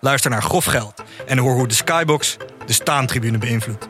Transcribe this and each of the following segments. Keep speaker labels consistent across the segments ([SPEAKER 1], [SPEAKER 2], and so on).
[SPEAKER 1] Luister naar Grof Geld en hoor hoe de Skybox de staantribune beïnvloedt.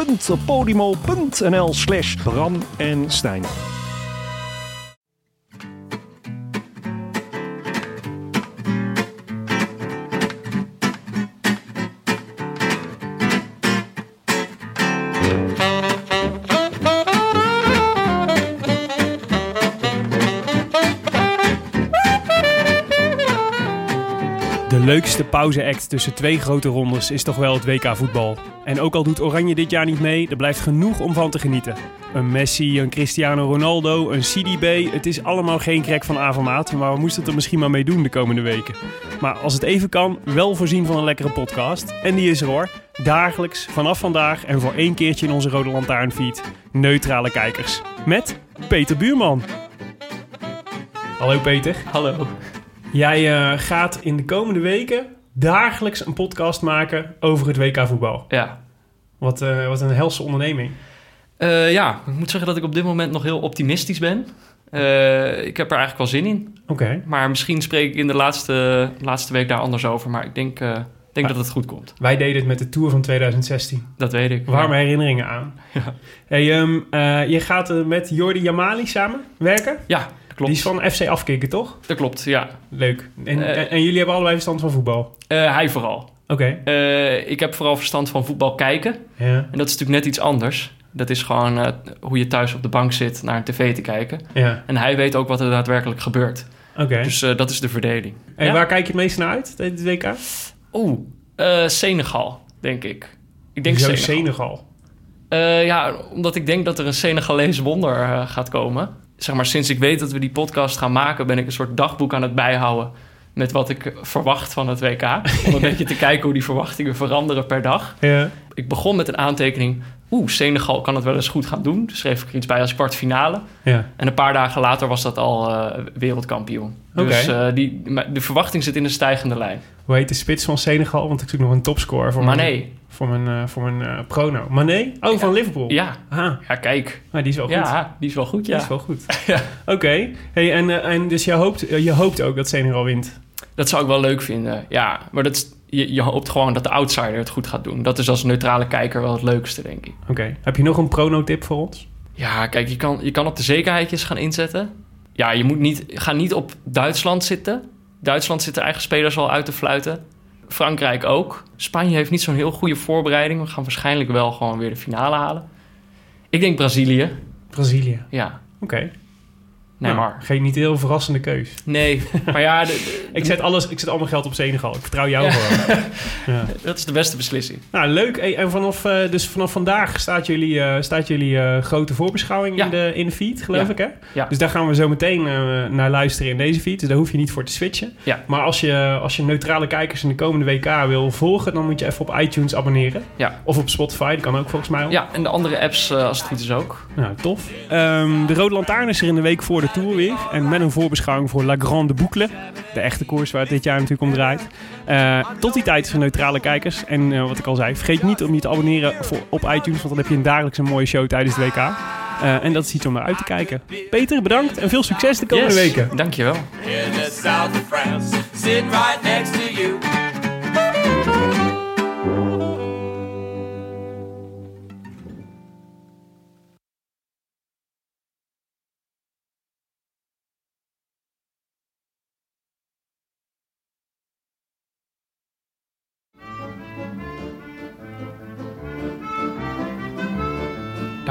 [SPEAKER 2] www.podimo.nl slash Bram en Stijn.
[SPEAKER 3] Leukste pauzeact tussen twee grote rondes is toch wel het WK voetbal. En ook al doet Oranje dit jaar niet mee, er blijft genoeg om van te genieten. Een Messi, een Cristiano Ronaldo, een CDB, het is allemaal geen krek van Avermaat, maar we moesten het er misschien maar mee doen de komende weken. Maar als het even kan, wel voorzien van een lekkere podcast. En die is er hoor. Dagelijks, vanaf vandaag en voor één keertje in onze Rode Lantaarnfeed. Neutrale kijkers. Met Peter Buurman. Hallo Peter.
[SPEAKER 4] Hallo.
[SPEAKER 3] Jij eh, gaat in de komende weken dagelijks een podcast maken over het WK voetbal.
[SPEAKER 4] Ja.
[SPEAKER 3] Wat, eh, wat een helse onderneming.
[SPEAKER 4] Eh, ja, ik moet zeggen dat ik op dit moment nog heel optimistisch ben. Ik heb er eigenlijk wel zin in.
[SPEAKER 3] Oké.
[SPEAKER 4] Maar misschien spreek ik in de laatste, laatste week daar anders over. Maar ik denk, denk
[SPEAKER 3] Ah.
[SPEAKER 4] dat het goed komt.
[SPEAKER 3] Wij deden het met de Tour van 2016.
[SPEAKER 4] Dat weet ik.
[SPEAKER 3] Warme
[SPEAKER 4] Ja.
[SPEAKER 3] herinneringen aan.
[SPEAKER 4] Ja.
[SPEAKER 3] Hey, ehm, eh, je gaat met Jordi Jamali samen werken?
[SPEAKER 4] Ja, klopt.
[SPEAKER 3] Die is van FC Afkikken, toch?
[SPEAKER 4] Dat klopt, ja.
[SPEAKER 3] Leuk. En,
[SPEAKER 4] Eh,
[SPEAKER 3] en, en jullie hebben allebei verstand van voetbal?
[SPEAKER 4] Eh, hij vooral.
[SPEAKER 3] Oké.
[SPEAKER 4] Eh, ik heb vooral verstand van voetbal kijken.
[SPEAKER 3] Ja.
[SPEAKER 4] En dat is natuurlijk net iets anders. Dat is gewoon eh, hoe je thuis op de bank zit naar een tv te kijken.
[SPEAKER 3] Ja.
[SPEAKER 4] En hij weet ook wat er daadwerkelijk gebeurt.
[SPEAKER 3] Oké.
[SPEAKER 4] Dus eh, dat is de verdeling.
[SPEAKER 3] En
[SPEAKER 4] Ja?
[SPEAKER 3] waar kijk je het meest naar uit, dit WK?
[SPEAKER 4] Oeh, eh, Senegal, denk ik. Ik denk Senegal.
[SPEAKER 3] Senegal.
[SPEAKER 4] Eh, ja, omdat ik denk dat er een Senegalees wonder gaat komen. Zeg maar, sinds ik weet dat we die podcast gaan maken, ben ik een soort dagboek aan het bijhouden met wat ik verwacht van het WK. Om een beetje te kijken hoe die verwachtingen veranderen per dag.
[SPEAKER 3] Ja.
[SPEAKER 4] Ik begon met een aantekening. Oeh, Senegal kan het wel eens goed gaan doen. Dus schreef ik er iets bij als kwartfinale.
[SPEAKER 3] Ja.
[SPEAKER 4] En een paar dagen later was dat al eh, wereldkampioen. Dus eh, die, de verwachting zit in een stijgende lijn.
[SPEAKER 3] Hoe heet de spits van Senegal? Want ik zoek nog een topscore voor
[SPEAKER 4] Maar
[SPEAKER 3] mijn, voor mijn, eh, voor mijn eh, prono. Mané? Oh, van Liverpool.
[SPEAKER 4] ja,
[SPEAKER 3] Ah,
[SPEAKER 4] ja kijk.
[SPEAKER 3] maar die is wel goed.
[SPEAKER 4] Ja, die is wel goed,
[SPEAKER 3] Die
[SPEAKER 4] ja.
[SPEAKER 3] is wel goed.
[SPEAKER 4] Ja.
[SPEAKER 3] Oké. Hey, en, eh, en dus je hoopt, je hoopt ook dat Senegal wint?
[SPEAKER 4] Dat zou ik wel leuk vinden. Ja, maar dat je, je hoopt gewoon dat de outsider het goed gaat doen. Dat is als neutrale kijker wel het leukste, denk ik.
[SPEAKER 3] Oké. Heb je nog een prono-tip voor ons?
[SPEAKER 4] Ja, kijk, je kan, je kan op de zekerheidjes gaan inzetten. Ja, je moet niet, ga niet op Duitsland zitten. Duitsland zit de eigen spelers al uit te fluiten. Frankrijk ook. Spanje heeft niet zo'n heel goede voorbereiding. We gaan waarschijnlijk wel gewoon weer de finale halen. Ik denk Brazilië.
[SPEAKER 3] Brazilië.
[SPEAKER 4] Ja,
[SPEAKER 3] Oké.
[SPEAKER 4] Nee,
[SPEAKER 3] Nou,
[SPEAKER 4] maar.
[SPEAKER 3] Geen niet heel verrassende keus.
[SPEAKER 4] Nee, maar ja, de- de-
[SPEAKER 3] Ik zet, alles, ik zet al mijn geld op Senegal. Ik vertrouw jou gewoon. ja.
[SPEAKER 4] dat is de beste beslissing.
[SPEAKER 3] Nou, leuk. En vanaf, eh, dus vanaf vandaag staat jullie, eh, staat jullie eh, grote voorbeschouwing
[SPEAKER 4] Ja.
[SPEAKER 3] in, de, in de feed, geloof
[SPEAKER 4] Ja.
[SPEAKER 3] ik, hè?
[SPEAKER 4] Ja.
[SPEAKER 3] Dus daar gaan we zo meteen naar luisteren in deze feed. Dus daar hoef je niet voor te switchen.
[SPEAKER 4] Ja.
[SPEAKER 3] Maar als je, als je neutrale kijkers in de komende WK wil volgen... dan moet je even op iTunes abonneren.
[SPEAKER 4] Ja.
[SPEAKER 3] Of op Spotify, dat kan ook volgens mij.
[SPEAKER 4] Ja, en de andere apps, als het goed is ook.
[SPEAKER 3] Nou, tof. Ehm, de Rode Lantaarn is er in de week voor de Tour weer. En met een voorbeschouwing voor La Grande Boucle. De echte koers waar het dit jaar natuurlijk om draait. Eh, tot die tijd voor neutrale kijkers. En eh, wat ik al zei, vergeet niet om je te abonneren voor, op iTunes. Want dan heb je een dagelijks een mooie show tijdens het WK. Eh, en dat is iets om naar uit te kijken. Peter, bedankt en veel succes de komende
[SPEAKER 4] Yes,
[SPEAKER 3] weken.
[SPEAKER 4] Dankjewel.
[SPEAKER 5] in the south of France, sitting right next to you.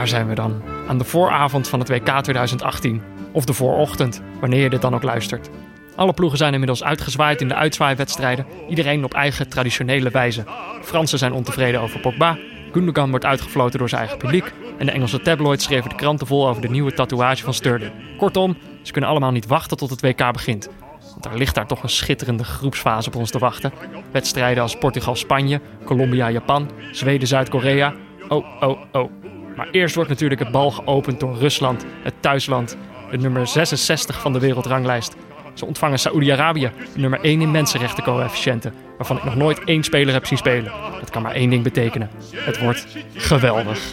[SPEAKER 4] Daar zijn we dan. Aan de vooravond van het WK 2018. Of de voorochtend, wanneer je dit dan ook luistert. Alle ploegen zijn inmiddels uitgezwaaid in de uitzwaaiwedstrijden. Iedereen op eigen traditionele wijze. Fransen zijn ontevreden over Pogba. Gundogan wordt uitgefloten door zijn eigen publiek. En de Engelse tabloids schreven de kranten vol over de nieuwe tatoeage van Sterling. Kortom, ze kunnen allemaal niet wachten tot het WK begint. Want er ligt daar toch een schitterende groepsfase op ons te wachten. Wedstrijden als Portugal-Spanje, Colombia-Japan, Zweden-Zuid-Korea. Oh, oh, oh. Maar eerst wordt natuurlijk het bal geopend door Rusland, het thuisland, de nummer 66 van de wereldranglijst. Ze ontvangen Saoedi-Arabië, nummer 1 in mensenrechtencoëfficiënten, waarvan ik nog nooit één speler heb zien spelen. Dat kan maar één ding betekenen. Het wordt geweldig.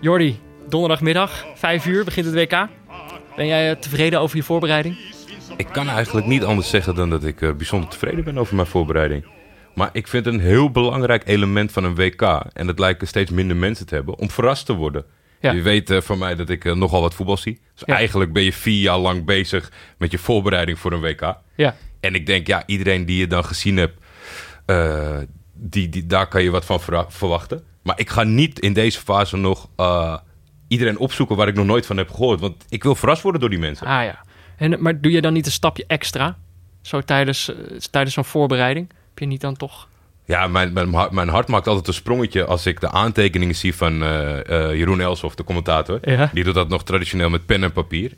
[SPEAKER 4] Jordi, donderdagmiddag, 5 uur begint het WK. Ben jij eh, tevreden over je voorbereiding?
[SPEAKER 6] Ik kan eigenlijk niet anders zeggen dan dat ik eh, bijzonder tevreden ben over mijn voorbereiding. Maar ik vind het een heel belangrijk element van een WK. En dat lijken steeds minder mensen te hebben om verrast te worden.
[SPEAKER 4] Ja.
[SPEAKER 6] Je weet eh, van mij dat ik nogal wat voetbal zie. Dus
[SPEAKER 4] Ja.
[SPEAKER 6] eigenlijk ben je vier jaar lang bezig met je voorbereiding voor een WK.
[SPEAKER 4] Ja.
[SPEAKER 6] En ik denk, ja, iedereen die je dan gezien hebt, die, die, daar kan je wat van verwachten. Maar ik ga niet in deze fase nog iedereen opzoeken waar ik nog nooit van heb gehoord. Want ik wil verrast worden door die mensen.
[SPEAKER 4] Ah ja. En, maar doe je dan niet een stapje extra? Zo tijdens, eh, tijdens zo'n voorbereiding? Heb je niet dan toch...
[SPEAKER 6] Ja, mijn, mijn, hart- mijn hart maakt altijd een sprongetje als ik de aantekeningen zie van eh, eh, Jeroen Elshoff, de commentator.
[SPEAKER 4] Ja.
[SPEAKER 6] Die doet dat nog traditioneel met pen en papier.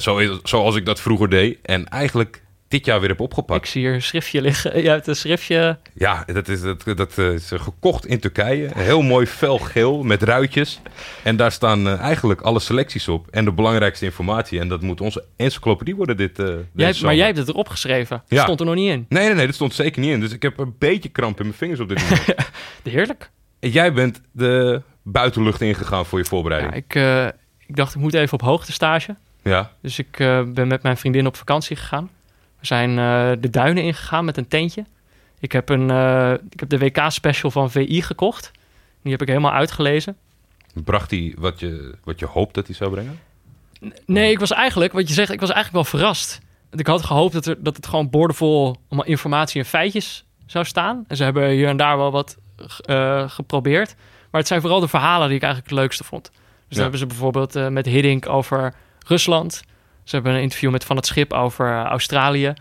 [SPEAKER 6] Zo, zoals ik dat vroeger deed. En eigenlijk dit jaar weer heb opgepakt.
[SPEAKER 4] Ik zie hier een schriftje liggen. Je hebt een schriftje...
[SPEAKER 6] Ja, dat is, dat, dat eh, is gekocht in Turkije. Heel mooi fel geel met ruitjes. En daar staan eh, eigenlijk alle selecties op. En de belangrijkste informatie. En dat moet onze encyclopedie worden dit,
[SPEAKER 4] Jij, hebt- maar jij hebt het erop geschreven.
[SPEAKER 6] Ja.
[SPEAKER 4] Stond er nog niet in.
[SPEAKER 6] Nee, nee, nee, dat stond zeker niet in. Dus ik heb een beetje kramp in mijn vingers op dit moment.
[SPEAKER 4] Heerlijk.
[SPEAKER 6] En jij bent de buitenlucht ingegaan voor je voorbereiding.
[SPEAKER 4] Ja, ik, ik dacht, ik moet even op hoogte stage.
[SPEAKER 6] Ja,
[SPEAKER 4] Dus ik ben met mijn vriendin op vakantie gegaan. We zijn eh, de duinen ingegaan met een tentje. Ik heb, een, eh, ik heb de WK-special van VI gekocht. Die heb ik helemaal uitgelezen.
[SPEAKER 6] bracht hij wat je, wat je hoopt dat hij zou brengen?
[SPEAKER 4] Nee, ik was eigenlijk, wat je zegt, ik was eigenlijk wel verrast. Ik had gehoopt dat, er, dat het gewoon boordevol allemaal informatie en feitjes zou staan. En ze hebben hier en daar wel wat eh, geprobeerd. Maar het zijn vooral de verhalen die ik eigenlijk het leukste vond. Dus dan hebben ze bijvoorbeeld met Hiddink over Rusland. Ze hebben een interview met Van het Schip over eh, Australië.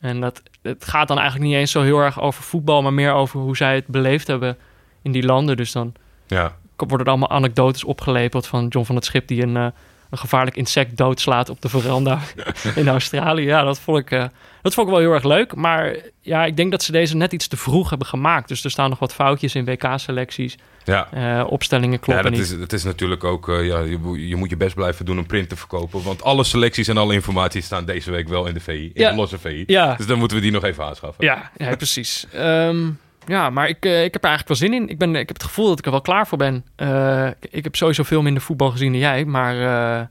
[SPEAKER 4] En dat, het gaat dan eigenlijk niet eens zo heel erg over voetbal, maar meer over hoe zij het beleefd hebben in die landen. Dus dan
[SPEAKER 6] Ja,
[SPEAKER 4] worden er allemaal anekdotes opgelepeld van John van het Schip die een, eh, een gevaarlijk insect doodslaat op de veranda in Australië. Ja, dat vond, ik, eh, dat vond ik wel heel erg leuk. Maar ja, ik denk dat ze deze net iets te vroeg hebben gemaakt. Dus er staan nog wat foutjes in WK-selecties.
[SPEAKER 6] ja.
[SPEAKER 4] Eh, opstellingen
[SPEAKER 6] ja
[SPEAKER 4] kloppen
[SPEAKER 6] dat,
[SPEAKER 4] niet.
[SPEAKER 6] is, dat is natuurlijk ook... eh, ja, je, moet- je moet je best blijven doen om print te verkopen. Want alle selecties en alle informatie staan deze week wel in de VI. In
[SPEAKER 4] Ja.
[SPEAKER 6] de losse VI.
[SPEAKER 4] Ja,
[SPEAKER 6] Dus dan moeten we die nog even aanschaffen.
[SPEAKER 4] ja, ja precies. Ehm, ja, maar ik, eh, ik heb er eigenlijk wel zin in. Ik, ben, ik heb het gevoel dat ik er wel klaar voor ben. Eh, ik, heb sowieso veel minder voetbal gezien dan jij. Maar eh,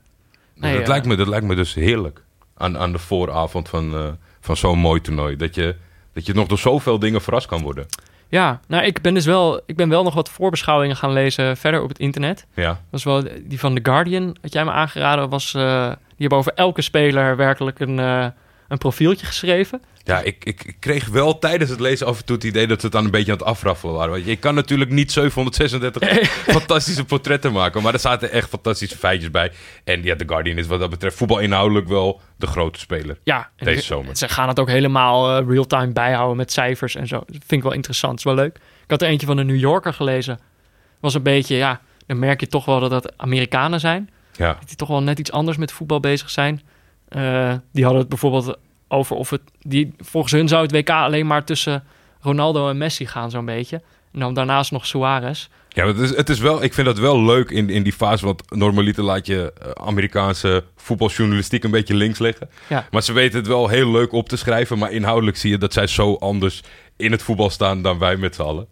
[SPEAKER 4] Nee,
[SPEAKER 6] dat, lijkt me, dat lijkt me dus heerlijk. Aan, aan de vooravond van, van zo'n mooi toernooi. Dat je, dat je nog door zoveel dingen verrast kan worden.
[SPEAKER 4] ja, nou, ik ben dus wel, ik ben wel nog wat voorbeschouwingen gaan lezen verder op het internet.
[SPEAKER 6] Ja,
[SPEAKER 4] Dat was wel die van The Guardian, wat jij me aangeraden was. die hebben over elke speler werkelijk een, een profieltje geschreven.
[SPEAKER 6] Ja ik, ik, ik kreeg wel tijdens het lezen af en toe het idee dat ze het dan een beetje aan het afraffelen waren. Want je kan natuurlijk niet 736 fantastische portretten maken. Maar er zaten echt fantastische feitjes bij. En ja, The Guardian is wat dat betreft voetbalinhoudelijk wel de grote speler.
[SPEAKER 4] Ja,
[SPEAKER 6] Deze
[SPEAKER 4] ze-
[SPEAKER 6] zomer.
[SPEAKER 4] Ze gaan het ook helemaal eh, real-time bijhouden met cijfers en zo. Dat vind ik wel interessant, is wel leuk. Ik had er eentje van de New Yorker gelezen. Was een beetje, ja, dan merk je toch wel dat dat Amerikanen zijn.
[SPEAKER 6] Ja,
[SPEAKER 4] Die toch wel net iets anders met voetbal bezig zijn. Eh, die hadden het bijvoorbeeld over of het, die, volgens hun zou het WK alleen maar tussen Ronaldo en Messi gaan, zo'n beetje. En dan daarnaast nog Suarez.
[SPEAKER 6] ja het, is, het is wel, ik vind dat wel leuk in, in die fase. Want normaliter laat je eh, Amerikaanse voetbaljournalistiek een beetje links liggen.
[SPEAKER 4] Ja.
[SPEAKER 6] Maar ze weten het wel heel leuk op te schrijven. Maar inhoudelijk zie je dat zij zo anders in het voetbal staan dan wij met z'n allen.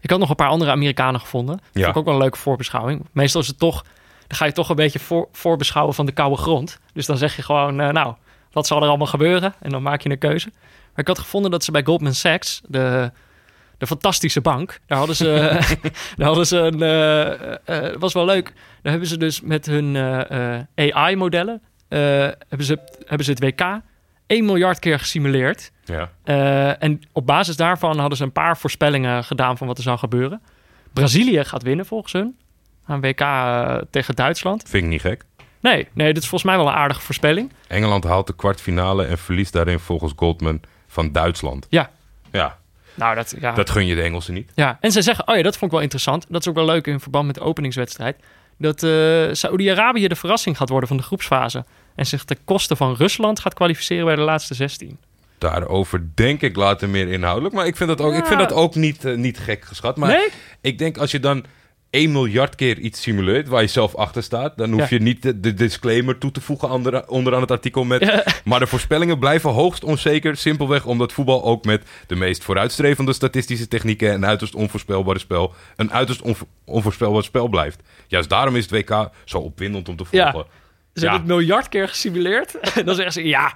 [SPEAKER 4] Ik had nog een paar andere Amerikanen gevonden. Dat
[SPEAKER 6] Ja.
[SPEAKER 4] vond ik ook wel een leuke voorbeschouwing. Meestal is het toch, dan ga je toch een beetje voor, voorbeschouwen van de koude grond. Dus dan zeg je gewoon, eh, nou, wat zal er allemaal gebeuren? En dan maak je een keuze. Maar ik had gevonden dat ze bij Goldman Sachs, de, De fantastische bank. Daar hadden ze, daar hadden ze een... eh eh, was wel leuk. Daar hebben ze dus met hun eh, eh, AI-modellen... hebben, ze, hebben ze het WK 1 miljard keer gesimuleerd.
[SPEAKER 6] Ja.
[SPEAKER 4] Eh, en op basis daarvan hadden ze een paar voorspellingen gedaan van wat er zou gebeuren. Brazilië gaat winnen volgens hun. Aan WK eh, tegen Duitsland.
[SPEAKER 6] Vind ik niet gek.
[SPEAKER 4] Nee, nee, dit is volgens mij wel een aardige voorspelling.
[SPEAKER 6] Engeland haalt de kwartfinale en verliest daarin volgens Goldman van Duitsland.
[SPEAKER 4] Ja.
[SPEAKER 6] Ja,
[SPEAKER 4] Nou, dat, ja.
[SPEAKER 6] dat gun je de Engelsen niet.
[SPEAKER 4] ja. En ze zeggen, oh ja, dat vond ik wel interessant. Dat is ook wel leuk in verband met de openingswedstrijd. Dat eh Saoedi-Arabië de verrassing gaat worden van de groepsfase. En zich ten koste van Rusland gaat kwalificeren bij de laatste 16.
[SPEAKER 6] Daarover denk ik later meer inhoudelijk. Maar ik vind dat ook, ik vind dat ook niet, eh, niet gek geschat. Maar
[SPEAKER 4] nee?
[SPEAKER 6] ik denk als je dan 1 miljard keer iets simuleert waar je zelf achter staat, dan hoef
[SPEAKER 4] Ja.
[SPEAKER 6] je niet de, de disclaimer toe te voegen onder, onderaan het artikel met.
[SPEAKER 4] Ja.
[SPEAKER 6] Maar de voorspellingen blijven hoogst onzeker. Simpelweg omdat voetbal ook met de meest vooruitstrevende statistische technieken en een uiterst onvoorspelbare spel een uiterst onvo- onvoorspelbaar spel blijft. Juist daarom is het WK zo opwindend om te
[SPEAKER 4] Ja.
[SPEAKER 6] volgen.
[SPEAKER 4] Ze hebben het miljard keer gesimuleerd. En dan zeggen ze, ja,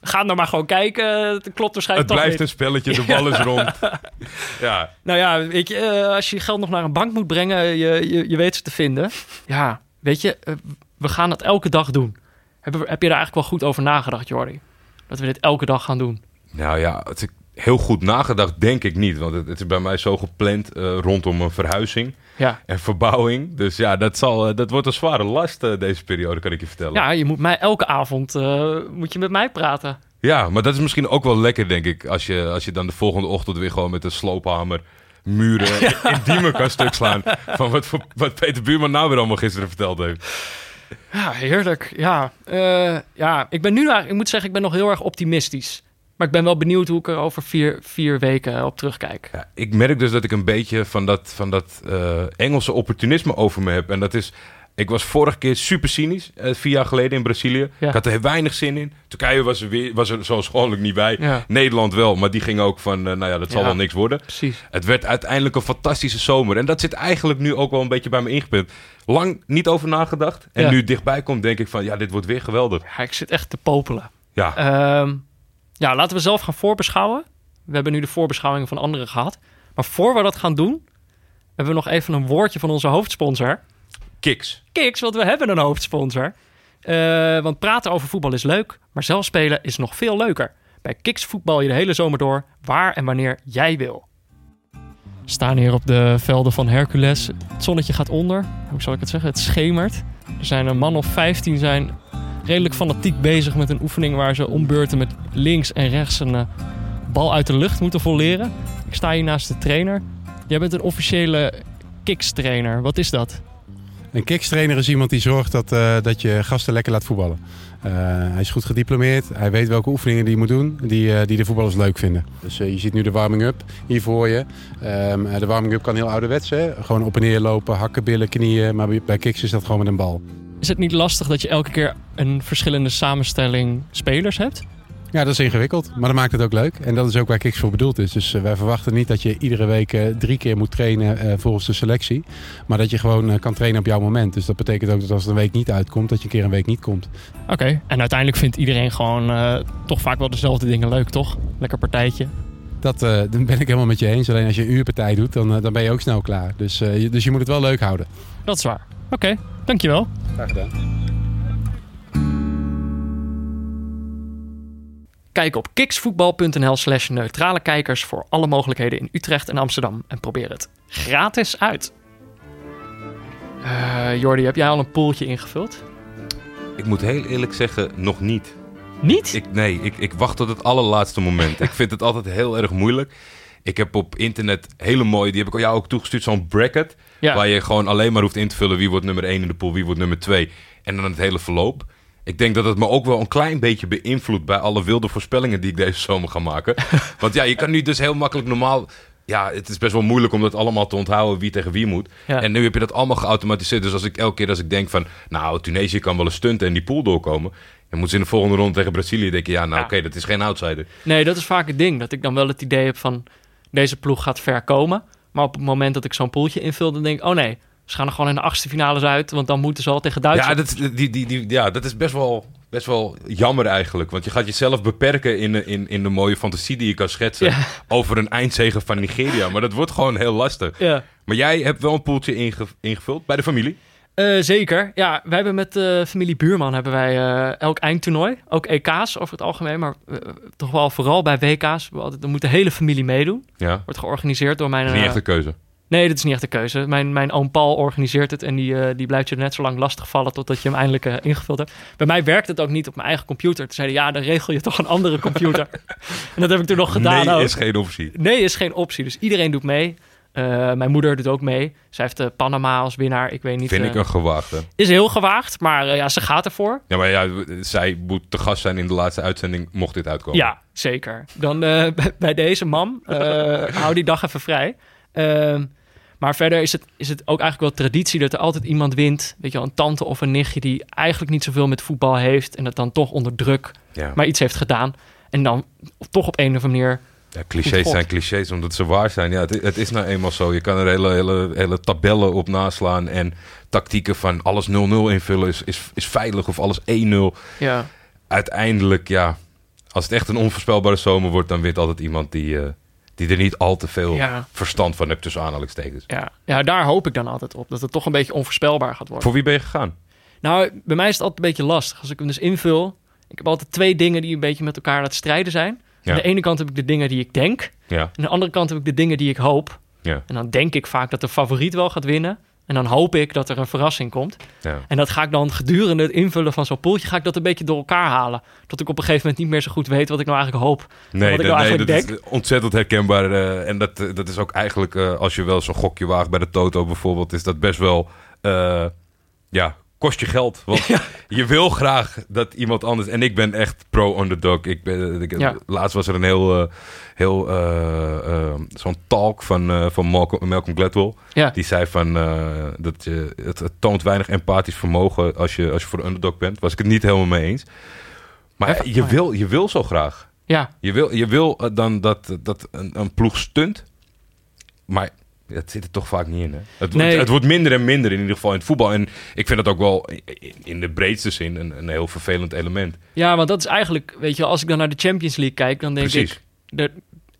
[SPEAKER 4] ga nou maar gewoon kijken. Het klopt waarschijnlijk
[SPEAKER 6] Het blijft
[SPEAKER 4] niet.
[SPEAKER 6] een spelletje, de bal is rond. Ja,
[SPEAKER 4] Nou ja, weet je, eh, als je je geld nog naar een bank moet brengen, je, je, je weet ze te vinden. Ja, weet je, eh, we gaan dat elke dag doen. Heb, heb je daar eigenlijk wel goed over nagedacht, Jordi? Dat we dit elke dag gaan doen.
[SPEAKER 6] Nou ja, het is heel goed nagedacht, denk ik niet. Want het, het is bij mij zo gepland eh, rondom een verhuizing
[SPEAKER 4] Ja.
[SPEAKER 6] en verbouwing. Dus ja, dat, zal, eh, dat wordt een zware last eh, deze periode, kan ik je vertellen.
[SPEAKER 4] ja, je moet mij elke avond moet je met mij praten.
[SPEAKER 6] Ja, maar dat is misschien ook wel lekker, denk ik. Als je, als je dan de volgende ochtend weer gewoon met een sloophamer muren in, in Diemen kan stuk slaan. Van wat, voor- wat Peter Buurman nou weer allemaal gisteren verteld heeft.
[SPEAKER 4] Ja, heerlijk. Ja, ja ik ben nu ik moet zeggen, ik ben nog heel erg optimistisch. Maar ik ben wel benieuwd hoe ik er over vier, vier weken op terugkijk.
[SPEAKER 6] Ja, ik merk dus dat ik een beetje van dat, van dat eh, Engelse opportunisme over me heb. En dat is... Ik was vorige keer super cynisch, eh, vier jaar geleden in Brazilië.
[SPEAKER 4] Ja.
[SPEAKER 6] Ik had er weinig zin in. Turkije was er, weer, was er zoals gewoonlijk niet bij.
[SPEAKER 4] Ja.
[SPEAKER 6] Nederland wel, maar die ging ook van... eh, nou ja, dat zal wel niks worden.
[SPEAKER 4] Precies.
[SPEAKER 6] Het werd uiteindelijk een fantastische zomer. En dat zit eigenlijk nu ook wel een beetje bij me ingepint. Lang niet over nagedacht. En nu dichtbij komt, denk ik van... Ja, dit wordt weer geweldig.
[SPEAKER 4] Ja, ik zit echt te popelen.
[SPEAKER 6] Ja,
[SPEAKER 4] Ehm, ja, laten we zelf gaan voorbeschouwen. We hebben nu de voorbeschouwingen van anderen gehad. Maar voor we dat gaan doen, hebben we nog even een woordje van onze hoofdsponsor.
[SPEAKER 6] kiks.
[SPEAKER 4] Kiks, want we hebben een hoofdsponsor. Eh, want praten over voetbal is leuk, maar zelf spelen is nog veel leuker. Bij Kiks voetbal je de hele zomer door, waar en wanneer jij wil. We staan hier op de velden van Hercules. Het zonnetje gaat onder. Hoe zal ik het zeggen? Het schemert. Er zijn een man of 15 zijn redelijk fanatiek bezig met een oefening waar ze ombeurten met links en rechts een eh, bal uit de lucht moeten volleren. Ik sta hier naast de trainer. Jij bent een officiële Kiks trainer. Wat is dat?
[SPEAKER 7] Een kikstrainer is iemand die zorgt dat, eh, dat je gasten lekker laat voetballen. Eh, hij is goed gediplomeerd. Hij weet welke oefeningen hij moet doen die, die de voetballers leuk vinden. Dus je ziet nu de warming-up hier voor je. Ehm, eh, de warming-up kan heel ouderwets. Hè? Gewoon op en neer lopen, hakken, billen, knieën. Maar bij- kiks is dat gewoon met een bal.
[SPEAKER 4] Is het niet lastig dat je elke keer een verschillende samenstelling spelers hebt?
[SPEAKER 7] Ja, dat is ingewikkeld. Maar dat maakt het ook leuk. En dat is ook waar kiks voor bedoeld is. Dus eh, wij verwachten niet dat je iedere week eh, drie keer moet trainen eh, volgens de selectie. Maar dat je gewoon kan trainen op jouw moment. Dus dat betekent ook dat als het een week niet uitkomt, dat je een keer een week niet komt.
[SPEAKER 4] Oké. En uiteindelijk vindt iedereen gewoon toch vaak wel dezelfde dingen leuk, toch? Lekker partijtje.
[SPEAKER 7] Dat dan ben ik helemaal met je eens. Alleen als je een uurpartij doet, dan, dan ben je ook snel klaar. Dus, je, dus je moet het wel leuk houden.
[SPEAKER 4] Dat is waar. Oké, dankjewel.
[SPEAKER 7] Graag gedaan.
[SPEAKER 4] Kijk op kiksvoetbal.nl slash neutrale kijkers voor alle mogelijkheden in Utrecht en Amsterdam. En probeer het gratis uit. Eh Jordi, heb jij al een poeltje ingevuld?
[SPEAKER 6] Ik moet heel eerlijk zeggen, nog niet.
[SPEAKER 4] Niet?
[SPEAKER 6] Ik, nee, ik, ik wacht tot het allerlaatste moment. ik vind het altijd heel erg moeilijk. Ik heb op internet hele mooie, die heb ik jou ook toegestuurd, zo'n bracket.
[SPEAKER 4] Ja.
[SPEAKER 6] Waar je gewoon alleen maar hoeft in te vullen wie wordt nummer 1 in de pool, wie wordt nummer 2. En dan het hele verloop. Ik denk dat het me ook wel een klein beetje beïnvloedt bij alle wilde voorspellingen die ik deze zomer ga maken. Want ja, je kan nu dus heel makkelijk normaal... Ja, het is best wel moeilijk om dat allemaal te onthouden wie tegen wie moet.
[SPEAKER 4] Ja.
[SPEAKER 6] En nu heb je dat allemaal geautomatiseerd. Dus als ik elke keer als ik denk van... Nou, Tunesië kan wel een stunten en die pool doorkomen. Dan moeten ze in de volgende ronde tegen Brazilië denken... Ja, nou
[SPEAKER 4] Ja.
[SPEAKER 6] oké, dat is geen outsider.
[SPEAKER 4] Nee, dat is vaak het ding. Dat ik dan wel het idee heb van... deze ploeg gaat ver komen. Maar op het moment dat ik zo'n poeltje invul... dan denk ik, oh nee, ze gaan er gewoon in de achtste finales uit... want dan moeten ze al tegen
[SPEAKER 6] Ja
[SPEAKER 4] Duitsland.
[SPEAKER 6] dat, die, die, die, ja, dat is best wel best wel jammer eigenlijk. Want je gaat jezelf beperken in, de- in, in de mooie fantasie die je kan schetsen.
[SPEAKER 4] Ja.
[SPEAKER 6] Over een eindzegen van Nigeria. Maar dat wordt gewoon heel lastig.
[SPEAKER 4] Ja.
[SPEAKER 6] Maar jij hebt wel een poeltje inge- ingevuld bij de familie.
[SPEAKER 4] Eh, zeker. Ja, wij hebben met de familie Buurman hebben wij eh, elk eindtoernooi. Ook EK's over het algemeen, maar eh, toch wel vooral bij WK's. We altijd- Dan moet de hele familie meedoen.
[SPEAKER 6] Ja.
[SPEAKER 4] Wordt georganiseerd door mijn...
[SPEAKER 6] Dat is niet
[SPEAKER 4] eh,
[SPEAKER 6] echt een keuze.
[SPEAKER 4] Nee, dat is niet echt de keuze. Mijn, mijn oom Paul organiseert het en die, eh, die blijft je net zo lang lastigvallen totdat je hem eindelijk eh, ingevuld hebt. Bij mij werkt het ook niet op mijn eigen computer. Toen zeiden ja, dan regel je toch een andere computer. en dat heb ik toen nog gedaan
[SPEAKER 6] nee,
[SPEAKER 4] ook.
[SPEAKER 6] is geen optie.
[SPEAKER 4] Nee, is geen optie. Dus iedereen doet mee. Eh, mijn moeder doet ook mee. Zij heeft de Panama als winnaar. Ik weet niet.
[SPEAKER 6] Vind
[SPEAKER 4] eh,
[SPEAKER 6] ik een gewaagde.
[SPEAKER 4] Is heel gewaagd, maar eh, ja, ze gaat ervoor.
[SPEAKER 6] Ja, maar ja, zij moet te gast zijn in de laatste uitzending, mocht dit uitkomen.
[SPEAKER 4] Ja, zeker. Dan eh, bij- deze mam, eh, hou die dag even vrij. Ehm, maar verder is het, is het ook eigenlijk wel traditie dat er altijd iemand wint. Weet je wel, een tante of een nichtje die eigenlijk niet zoveel met voetbal heeft. En dat dan toch onder druk
[SPEAKER 6] Ja.
[SPEAKER 4] maar iets heeft gedaan. En dan toch op een of andere manier...
[SPEAKER 6] Ja, clichés
[SPEAKER 4] God.
[SPEAKER 6] zijn clichés omdat ze waar zijn. Ja, het, het is nou eenmaal zo. Je kan er hele, hele, hele tabellen op naslaan en tactieken van alles 0-0 invullen is, is, is veilig of alles 1-0.
[SPEAKER 4] Ja,
[SPEAKER 6] Uiteindelijk, ja, als het echt een onvoorspelbare zomer wordt, dan wint altijd iemand die, eh, die er niet al te veel
[SPEAKER 4] Ja.
[SPEAKER 6] verstand van hebt tussen aanhalingstekens.
[SPEAKER 4] ja, ja, daar hoop ik dan altijd op. Dat het toch een beetje onvoorspelbaar gaat worden.
[SPEAKER 6] Voor wie ben je gegaan?
[SPEAKER 4] Nou, bij mij is het altijd een beetje lastig. Als ik hem dus invul... Ik heb altijd twee dingen die een beetje met elkaar aan het strijden zijn. Aan de ene kant heb ik de dingen die ik denk.
[SPEAKER 6] Ja,
[SPEAKER 4] Aan de andere kant heb ik de dingen die ik hoop.
[SPEAKER 6] ja,
[SPEAKER 4] En dan denk ik vaak dat de favoriet wel gaat winnen. En dan hoop ik dat er een verrassing komt.
[SPEAKER 6] ja.
[SPEAKER 4] En dat ga ik dan gedurende het invullen van zo'n poeltje... ga ik dat een beetje door elkaar halen. Tot ik op een gegeven moment niet meer zo goed weet wat ik nou eigenlijk hoop.
[SPEAKER 6] Nee,
[SPEAKER 4] Wat ik nou
[SPEAKER 6] nee,
[SPEAKER 4] eigenlijk
[SPEAKER 6] dat is ontzettend herkenbaar. eh, en dat, eh, dat is ook eigenlijk, eh, als je wel zo'n gokje waagt bij de Toto bijvoorbeeld, is dat best wel, ja, kost je geld. Want je wil graag dat iemand anders, en ik ben echt pro-underdog. Ik ben, ik,
[SPEAKER 4] Ja.
[SPEAKER 6] Laatst was er een heel, eh, heel eh, eh, zo'n talk van, eh, van Malcolm, Malcolm Gladwell.
[SPEAKER 4] Ja,
[SPEAKER 6] Die zei van, eh, dat je, het, het toont weinig empathisch vermogen als je, als je voor een underdog bent. Was ik het niet helemaal mee eens. Maar je,
[SPEAKER 4] oh
[SPEAKER 6] wil, je wil zo graag.
[SPEAKER 4] ja,
[SPEAKER 6] Je wil, je wil eh, dan dat, dat een, een ploeg stunt. Maar het zit er toch vaak niet in. Hè? Het,
[SPEAKER 4] Nee.
[SPEAKER 6] het wordt minder en minder in ieder geval in het voetbal. En ik vind dat ook wel in, de breedste zin een, een heel vervelend element.
[SPEAKER 4] ja, want dat is eigenlijk... Weet je, als ik dan naar de Champions League kijk... dan denk
[SPEAKER 6] Precies.
[SPEAKER 4] ik... De,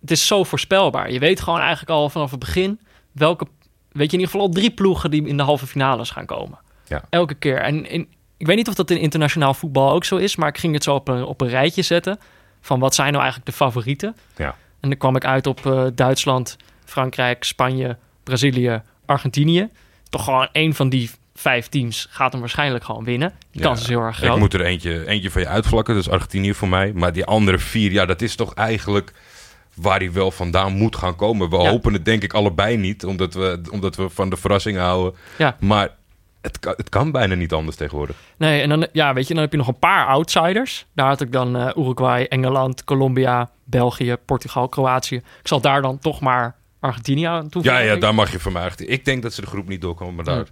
[SPEAKER 4] het is zo voorspelbaar. Je weet gewoon eigenlijk al vanaf het begin... welke... Weet je, in ieder geval al drie ploegen... die in de halve finales gaan komen.
[SPEAKER 6] Ja.
[SPEAKER 4] Elke keer. En in, ik weet niet of dat in internationaal voetbal ook zo is... maar ik ging het zo op een, op een rijtje zetten... van wat zijn nou eigenlijk de favorieten...
[SPEAKER 6] Ja.
[SPEAKER 4] En dan kwam ik uit op eh, Duitsland, Frankrijk, Spanje, Brazilië, Argentinië. Toch gewoon één van die vijf teams gaat hem waarschijnlijk gewoon winnen. Die
[SPEAKER 6] Ja,
[SPEAKER 4] kans is heel erg
[SPEAKER 6] Ik
[SPEAKER 4] groot.
[SPEAKER 6] moet er eentje, eentje van je uitvlakken. Dus Argentinië voor mij. Maar die andere vier, ja, dat is toch eigenlijk waar hij wel vandaan moet gaan komen. We
[SPEAKER 4] Ja.
[SPEAKER 6] hopen het denk ik allebei niet. Omdat we, omdat we van de verrassingen houden.
[SPEAKER 4] Ja.
[SPEAKER 6] Maar het kan, het kan bijna niet anders tegenwoordig.
[SPEAKER 4] Nee, en dan, ja, weet je, dan heb je nog een paar outsiders. Daar had ik dan eh, Uruguay, Engeland, Colombia, België, Portugal, Kroatië. Ik zal daar dan toch maar Argentinië aan toevoegen.
[SPEAKER 6] Ja, ja, daar mag je van mij. Ik denk dat ze de groep niet doorkomen, maar daar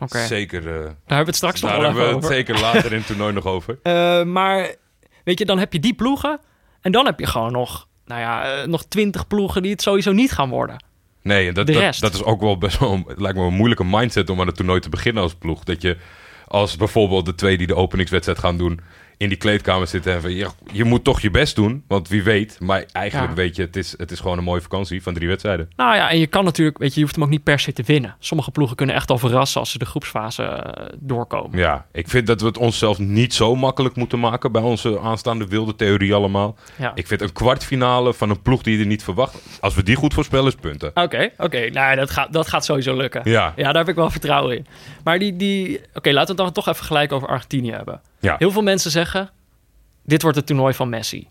[SPEAKER 4] Oké,
[SPEAKER 6] zeker... eh,
[SPEAKER 4] Daar hebben we het straks nog
[SPEAKER 6] daar
[SPEAKER 4] wel
[SPEAKER 6] hebben we het
[SPEAKER 4] over.
[SPEAKER 6] zeker later in het toernooi nog over.
[SPEAKER 4] Eh, maar weet je, dan heb je die ploegen. En dan heb je gewoon nog, nou ja, eh, nog twintig ploegen die het sowieso niet gaan worden.
[SPEAKER 6] Nee, dat, dat, is ook wel best wel... Het lijkt me een moeilijke mindset om aan het toernooi te beginnen als ploeg. Dat je als bijvoorbeeld de twee die de openingswedstrijd gaan doen... in die kleedkamer zitten en van... Je moet toch je best doen, want wie weet. Maar eigenlijk
[SPEAKER 4] Ja.
[SPEAKER 6] weet je, het is, het is gewoon een mooie vakantie van drie wedstrijden.
[SPEAKER 4] Nou ja, en je kan natuurlijk, weet je, je hoeft hem ook niet per se te winnen. Sommige ploegen kunnen echt al verrassen als ze de groepsfase eh, doorkomen.
[SPEAKER 6] Ja, ik vind dat we het onszelf niet zo makkelijk moeten maken... bij onze aanstaande wilde theorie allemaal.
[SPEAKER 4] Ja.
[SPEAKER 6] Ik vind een kwartfinale van een ploeg die je er niet verwacht... als we die goed voorspellen, is punten.
[SPEAKER 4] Oké, oké. Nou, dat gaat, dat gaat sowieso lukken.
[SPEAKER 6] Ja,
[SPEAKER 4] Ja, daar heb ik wel vertrouwen in. Maar die, die... Oké, laten we het dan toch even gelijk over Argentinië hebben.
[SPEAKER 6] Ja.
[SPEAKER 4] Heel veel mensen zeggen, dit wordt het toernooi van Messi.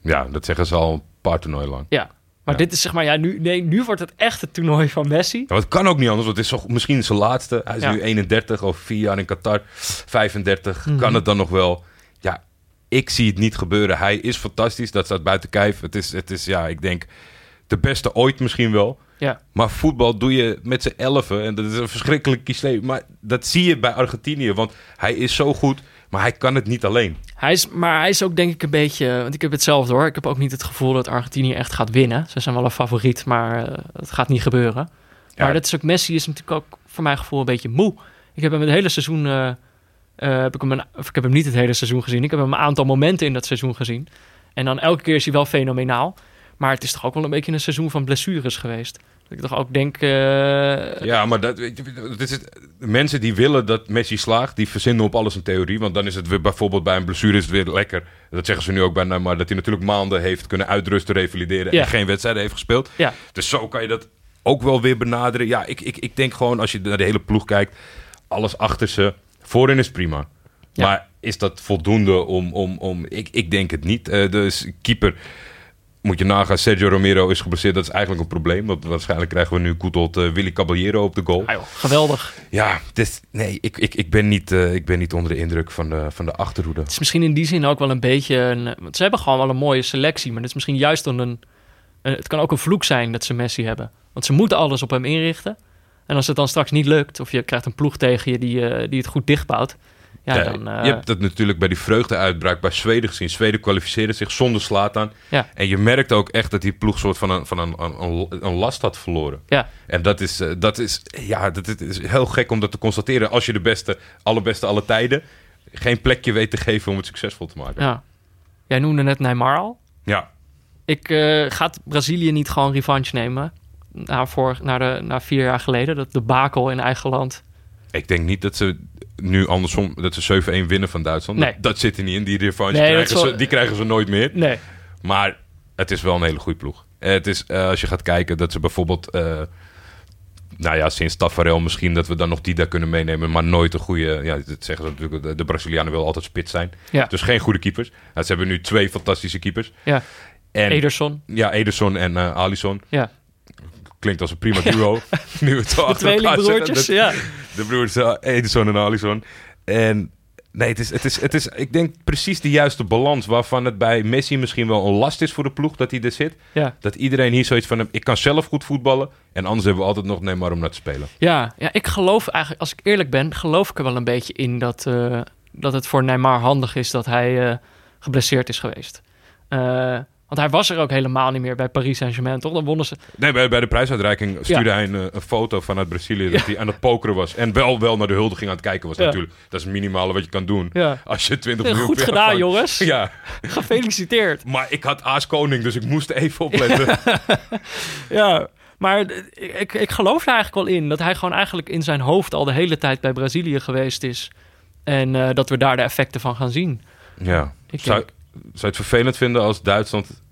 [SPEAKER 6] ja, dat zeggen ze al een paar toernooien lang.
[SPEAKER 4] Ja. Maar
[SPEAKER 6] Ja.
[SPEAKER 4] dit is zeg maar, ja, nu, nee, nu wordt het echt het toernooi van Messi.
[SPEAKER 6] Ja, maar het kan ook niet anders, want het is zo, misschien zijn laatste. Hij is
[SPEAKER 4] Ja.
[SPEAKER 6] nu 31, over vier jaar in Qatar. 35,
[SPEAKER 4] Mhm.
[SPEAKER 6] kan het dan nog wel? Ja, ik zie het niet gebeuren. Hij is fantastisch, dat staat buiten kijf. Het is, het is ja, ik denk, de beste ooit misschien wel.
[SPEAKER 4] Ja.
[SPEAKER 6] Maar voetbal doe je met z'n elfen. En dat is een verschrikkelijk cliché. Maar dat zie je bij Argentinië, want hij is zo goed... maar hij kan het niet alleen.
[SPEAKER 4] Hij is, maar hij is ook denk ik een beetje... Want ik heb hetzelfde hoor. Ik heb ook niet het gevoel dat Argentinië echt gaat winnen. Ze zijn wel een favoriet, maar eh, het gaat niet gebeuren.
[SPEAKER 6] Ja.
[SPEAKER 4] Maar dat is ook... Messi is natuurlijk ook voor mijn gevoel een beetje moe. Ik heb hem het hele seizoen... eh, eh, heb ik, hem een, of ik heb hem niet het hele seizoen gezien. Ik heb hem een aantal momenten in dat seizoen gezien. En dan elke keer is hij wel fenomenaal. Maar het is toch ook wel een beetje een seizoen van blessures geweest. Ik toch ook denk... eh,
[SPEAKER 6] Ja, maar dat, dat is het. Mensen die willen dat Messi slaagt, die verzinnen op alles een theorie. Want dan is het weer bijvoorbeeld bij een blessure is het weer lekker. Dat zeggen ze nu ook bij Neymar. Dat hij natuurlijk maanden heeft kunnen uitrusten, revalideren
[SPEAKER 4] Ja.
[SPEAKER 6] en geen wedstrijden heeft gespeeld.
[SPEAKER 4] Ja.
[SPEAKER 6] Dus zo kan je dat ook wel weer benaderen. Ja, ik, ik, ik denk gewoon als je naar de hele ploeg kijkt, alles achter ze. Voorin is prima.
[SPEAKER 4] Ja.
[SPEAKER 6] Maar is dat voldoende om... om, om ik, ik denk het niet. Dus keeper moet je nagaan. Sergio Romero is geblesseerd. Dat is eigenlijk een probleem. Want waarschijnlijk krijgen we nu Koetelt eh Willy Caballero op de goal.
[SPEAKER 4] ah joh, geweldig.
[SPEAKER 6] Ja, dus, nee, ik, ik, ik, ben niet, eh, ik ben niet onder de indruk van de, van de achterhoede.
[SPEAKER 4] Het is misschien in die zin ook wel een beetje... Een, want ze hebben gewoon wel een mooie selectie. Maar het is misschien juist dan een... een- Het kan ook een vloek zijn dat ze Messi hebben. Want ze moeten alles op hem inrichten. En als het dan straks niet lukt... of je krijgt een ploeg tegen je die, eh, die het goed dichtbouwt... Ja,
[SPEAKER 6] Ja,
[SPEAKER 4] dan... eh,
[SPEAKER 6] Je hebt dat natuurlijk bij die vreugdeuitbraak bij Zweden gezien. Zweden kwalificeerde zich zonder Slatan.
[SPEAKER 4] Ja.
[SPEAKER 6] En je merkt ook echt dat die ploeg soort van een, van een, een, een, last had verloren.
[SPEAKER 4] Ja.
[SPEAKER 6] En dat is, eh, dat is, ja, dat is- heel gek om dat te constateren. Als je de beste, allerbeste alle tijden geen plekje weet te geven om het succesvol te maken.
[SPEAKER 4] ja. Jij noemde net Neymar al.
[SPEAKER 6] Ja.
[SPEAKER 4] Ik, eh, gaat Brazilië niet gewoon revanche nemen? Na, voor, na, de, na vier jaar geleden, dat debakel in eigen land.
[SPEAKER 6] Ik denk niet dat ze nu andersom, dat ze 7-1 winnen van Duitsland.
[SPEAKER 4] Nee.
[SPEAKER 6] Dat, dat zit er niet in. Die revanche
[SPEAKER 4] Nee,
[SPEAKER 6] krijgen ze, die krijgen ze nooit meer.
[SPEAKER 4] Nee.
[SPEAKER 6] Maar het is wel een hele goede ploeg. Eh, Het is, eh, als je gaat kijken, dat ze bijvoorbeeld... eh, nou ja, sinds Tafarel misschien dat we dan nog Dida kunnen meenemen. Maar nooit een goede... Ja, dat zeggen ze natuurlijk. De, Brazilianen willen altijd spits zijn.
[SPEAKER 4] Ja.
[SPEAKER 6] Dus geen goede keepers. Nou, ze hebben nu twee fantastische keepers.
[SPEAKER 4] Ja.
[SPEAKER 6] En,
[SPEAKER 4] Ederson.
[SPEAKER 6] Ja, Ederson en eh Alisson.
[SPEAKER 4] Ja.
[SPEAKER 6] Klinkt als een prima duo. nu het
[SPEAKER 4] De tweelingbroertjes,
[SPEAKER 6] zetten.
[SPEAKER 4] ja.
[SPEAKER 6] De, broers eh, Ederson en Alisson. En nee, het is, het, is, het is, ik denk precies de juiste balans... waarvan het bij Messi misschien wel een last is voor de ploeg dat hij er zit.
[SPEAKER 4] Ja.
[SPEAKER 6] Dat iedereen hier zoiets van... ik kan zelf goed voetballen... en anders hebben we altijd nog Neymar om naar te spelen.
[SPEAKER 4] Ja, ja, ik geloof eigenlijk, als ik eerlijk ben, geloof ik er wel een beetje in dat, eh, dat het voor Neymar handig is dat hij eh, geblesseerd is geweest. Want hij was er ook helemaal niet meer bij Paris Saint-Germain, toch? Dan wonnen ze.
[SPEAKER 6] Nee, bij, bij de prijsuitreiking stuurde hij een, eh, een foto vanuit Brazilië... dat hij aan het pokeren was. En wel, wel naar de huldiging aan het kijken was
[SPEAKER 4] Ja.
[SPEAKER 6] natuurlijk. Dat is het minimale wat je kan doen.
[SPEAKER 4] Ja.
[SPEAKER 6] Als je 20
[SPEAKER 4] Ja,
[SPEAKER 6] miljoen...
[SPEAKER 4] goed gedaan,
[SPEAKER 6] vangt.
[SPEAKER 4] jongens.
[SPEAKER 6] Ja,
[SPEAKER 4] Gefeliciteerd.
[SPEAKER 6] maar ik had Aas Koning, dus ik moest even opletten.
[SPEAKER 4] Ja, maar ik, ik geloof er eigenlijk wel in dat hij gewoon eigenlijk in zijn hoofd al de hele tijd bij Brazilië geweest is. En eh, dat we daar de effecten van gaan zien.
[SPEAKER 6] Ja.
[SPEAKER 4] Ik
[SPEAKER 6] Zou,
[SPEAKER 4] denk-
[SPEAKER 6] zou je het vervelend vinden als Duitsland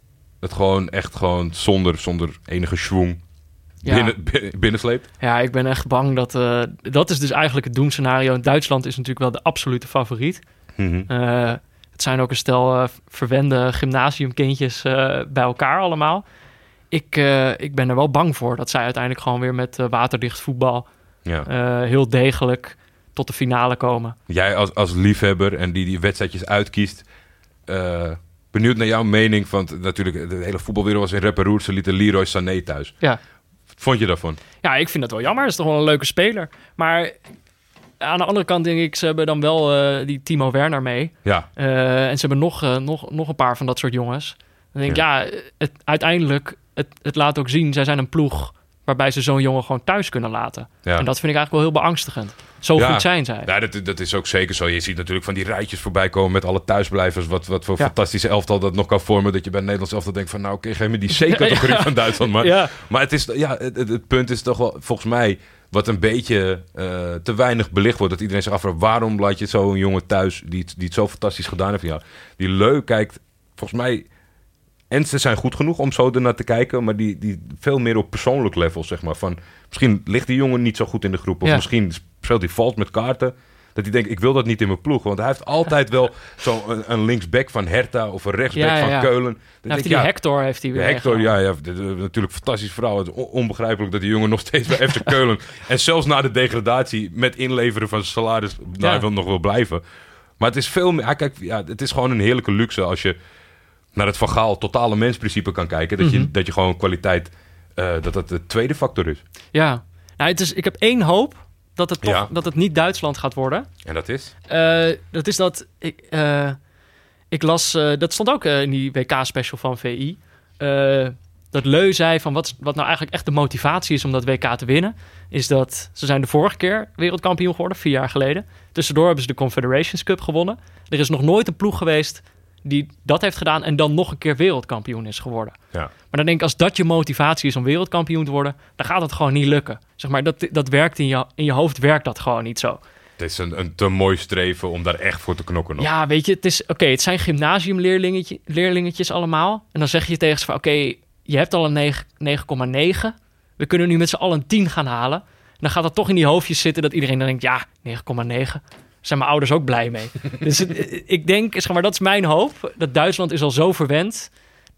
[SPEAKER 6] het gewoon echt gewoon zonder, zonder enige schwung
[SPEAKER 4] Ja.
[SPEAKER 6] binnen, binnen, binnensleept?
[SPEAKER 4] Ja, ik ben echt bang dat... eh, dat is dus eigenlijk het doemscenario. Duitsland is natuurlijk wel de absolute favoriet.
[SPEAKER 6] Mhm.
[SPEAKER 4] Eh, het zijn ook een stel eh, verwende gymnasiumkindjes bij elkaar allemaal. Ik, ik ben er wel bang voor dat zij uiteindelijk gewoon weer met waterdicht voetbal...
[SPEAKER 6] Ja.
[SPEAKER 4] heel degelijk tot de finale komen.
[SPEAKER 6] Jij als, als liefhebber en die die wedstrijdjes uitkiest, benieuwd naar jouw mening. Want natuurlijk, de hele voetbalwereld was in rep en roer. Ze lieten Leroy Sané thuis.
[SPEAKER 4] Ja.
[SPEAKER 6] Wat vond je daarvan?
[SPEAKER 4] Ja, ik vind dat wel jammer. Het is toch wel een leuke speler. Maar aan de andere kant denk ik, ze hebben dan wel eh, die Timo Werner mee.
[SPEAKER 6] Ja,
[SPEAKER 4] Eh, en ze hebben nog, eh, nog, nog een paar van dat soort jongens. Dan denk ik, ja, het, uiteindelijk, het, het laat ook zien, zij zijn een ploeg waarbij ze zo'n jongen gewoon thuis kunnen laten.
[SPEAKER 6] ja.
[SPEAKER 4] En dat vind ik eigenlijk wel heel beangstigend. Zo
[SPEAKER 6] Ja.
[SPEAKER 4] goed zijn zij.
[SPEAKER 6] Ja, dat, dat is ook zeker zo. Je ziet natuurlijk van die rijtjes voorbij komen met alle thuisblijvers. Wat, wat voor
[SPEAKER 4] Ja.
[SPEAKER 6] fantastische elftal dat nog kan vormen. Dat je bij het Nederlands elftal denkt van... nou, oké, geef me die C-categorie van Duitsland. Maar,
[SPEAKER 4] Ja.
[SPEAKER 6] maar het, is, ja, het, punt is toch wel, volgens mij... wat een beetje eh, te weinig belicht wordt. Dat iedereen zich afvraagt... waarom laat je zo'n jongen thuis... Die, het- die het zo fantastisch gedaan heeft van jou. Die leuk kijkt, volgens mij... En ze zijn goed genoeg om zo ernaar te kijken, maar die, die veel meer op persoonlijk level, zeg maar. Van, misschien ligt die jongen niet zo goed in de groep, of
[SPEAKER 4] Ja.
[SPEAKER 6] misschien speelt hij valt met kaarten. Dat hij denkt, ik wil dat niet in mijn ploeg. Want hij heeft altijd wel zo'n een, een linksback van Hertha of een rechtsback
[SPEAKER 4] Ja, ja,
[SPEAKER 6] van. Keulen. Dan
[SPEAKER 4] Nou, heeft hij die Hector heeft hij weer
[SPEAKER 6] Hector, ja, ja natuurlijk fantastisch verhaal. Het is on- onbegrijpelijk dat die jongen nog steeds bij FC Keulen... en zelfs na de degradatie met inleveren van zijn salaris... daar
[SPEAKER 4] Ja.
[SPEAKER 6] wil nog wel blijven. Maar het is veel meer... Kijk, ja, het is gewoon een heerlijke luxe als je naar het Van Gaal totale mensprincipe kan kijken. Dat,
[SPEAKER 4] Mhm.
[SPEAKER 6] je, dat je gewoon kwaliteit... eh, dat dat de tweede factor is.
[SPEAKER 4] Ja, nou, het is, ik heb één hoop dat het, toch,
[SPEAKER 6] Ja.
[SPEAKER 4] dat het niet Duitsland gaat worden.
[SPEAKER 6] En dat is?
[SPEAKER 4] Eh, dat is dat ik, eh, ik las, dat stond ook in die WK-special van VI. Dat Leu zei van wat, wat nou eigenlijk echt de motivatie is om dat WK te winnen, is dat ze zijn de vorige keer wereldkampioen geworden, vier jaar geleden. Tussendoor hebben ze de Confederations Cup gewonnen. Er is nog nooit een ploeg geweest die dat heeft gedaan en dan nog een keer wereldkampioen is geworden.
[SPEAKER 6] Ja.
[SPEAKER 4] Maar dan denk ik, als dat je motivatie is om wereldkampioen te worden, dan gaat het gewoon niet lukken. Zeg maar, dat, dat werkt in je, in je hoofd, werkt dat gewoon niet zo.
[SPEAKER 6] Het is een, een te mooi streven om daar echt voor te knokken nog.
[SPEAKER 4] Ja, weet je, het is oké. het zijn gymnasiumleerlingetjes leerlingetjes allemaal. En dan zeg je tegen ze van, oké, je hebt al een 9 9,9. We kunnen nu met z'n allen een 10 gaan halen. En dan gaat dat toch in die hoofdjes zitten dat iedereen dan denkt, ja, 9,9. Zijn mijn ouders ook blij mee. dus het- ik denk, zeg maar, dat is mijn hoop. Dat Duitsland is al zo verwend.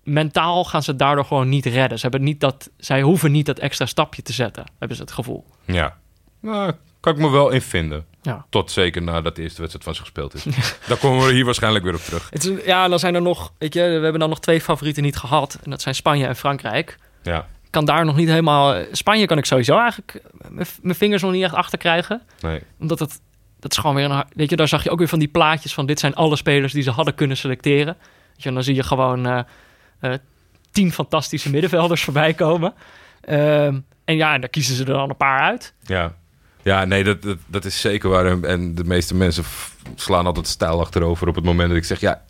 [SPEAKER 4] Mentaal gaan ze het daardoor gewoon niet redden. Ze hebben niet dat, zij hoeven niet dat extra stapje te zetten, hebben ze het gevoel.
[SPEAKER 6] Ja. Nou, kan ik me wel in vinden.
[SPEAKER 4] Ja.
[SPEAKER 6] Tot zeker nadat de eerste wedstrijd van ze gespeeld is. Daar komen we hier waarschijnlijk weer op terug.
[SPEAKER 4] Het is, ja, dan zijn er nog, weet je, we hebben dan nog twee favorieten niet gehad. En dat zijn Spanje en Frankrijk.
[SPEAKER 6] Ja,
[SPEAKER 4] kan daar nog niet helemaal. Spanje kan ik sowieso eigenlijk mijn- mijn vingers nog niet echt achter krijgen.
[SPEAKER 6] nee.
[SPEAKER 4] Omdat het. Dat is gewoon weer een. Weet je, daar zag je ook weer van die plaatjes van. Dit zijn alle spelers die ze hadden kunnen selecteren. Je, en dan zie je gewoon. eh, eh, tien fantastische middenvelders voorbij komen. Ehm, en ja, en daar kiezen ze er dan een paar uit.
[SPEAKER 6] Ja, ja nee, dat, dat, dat is zeker waar. En- de meeste mensen slaan altijd stijl achterover op het moment dat ik zeg... ja,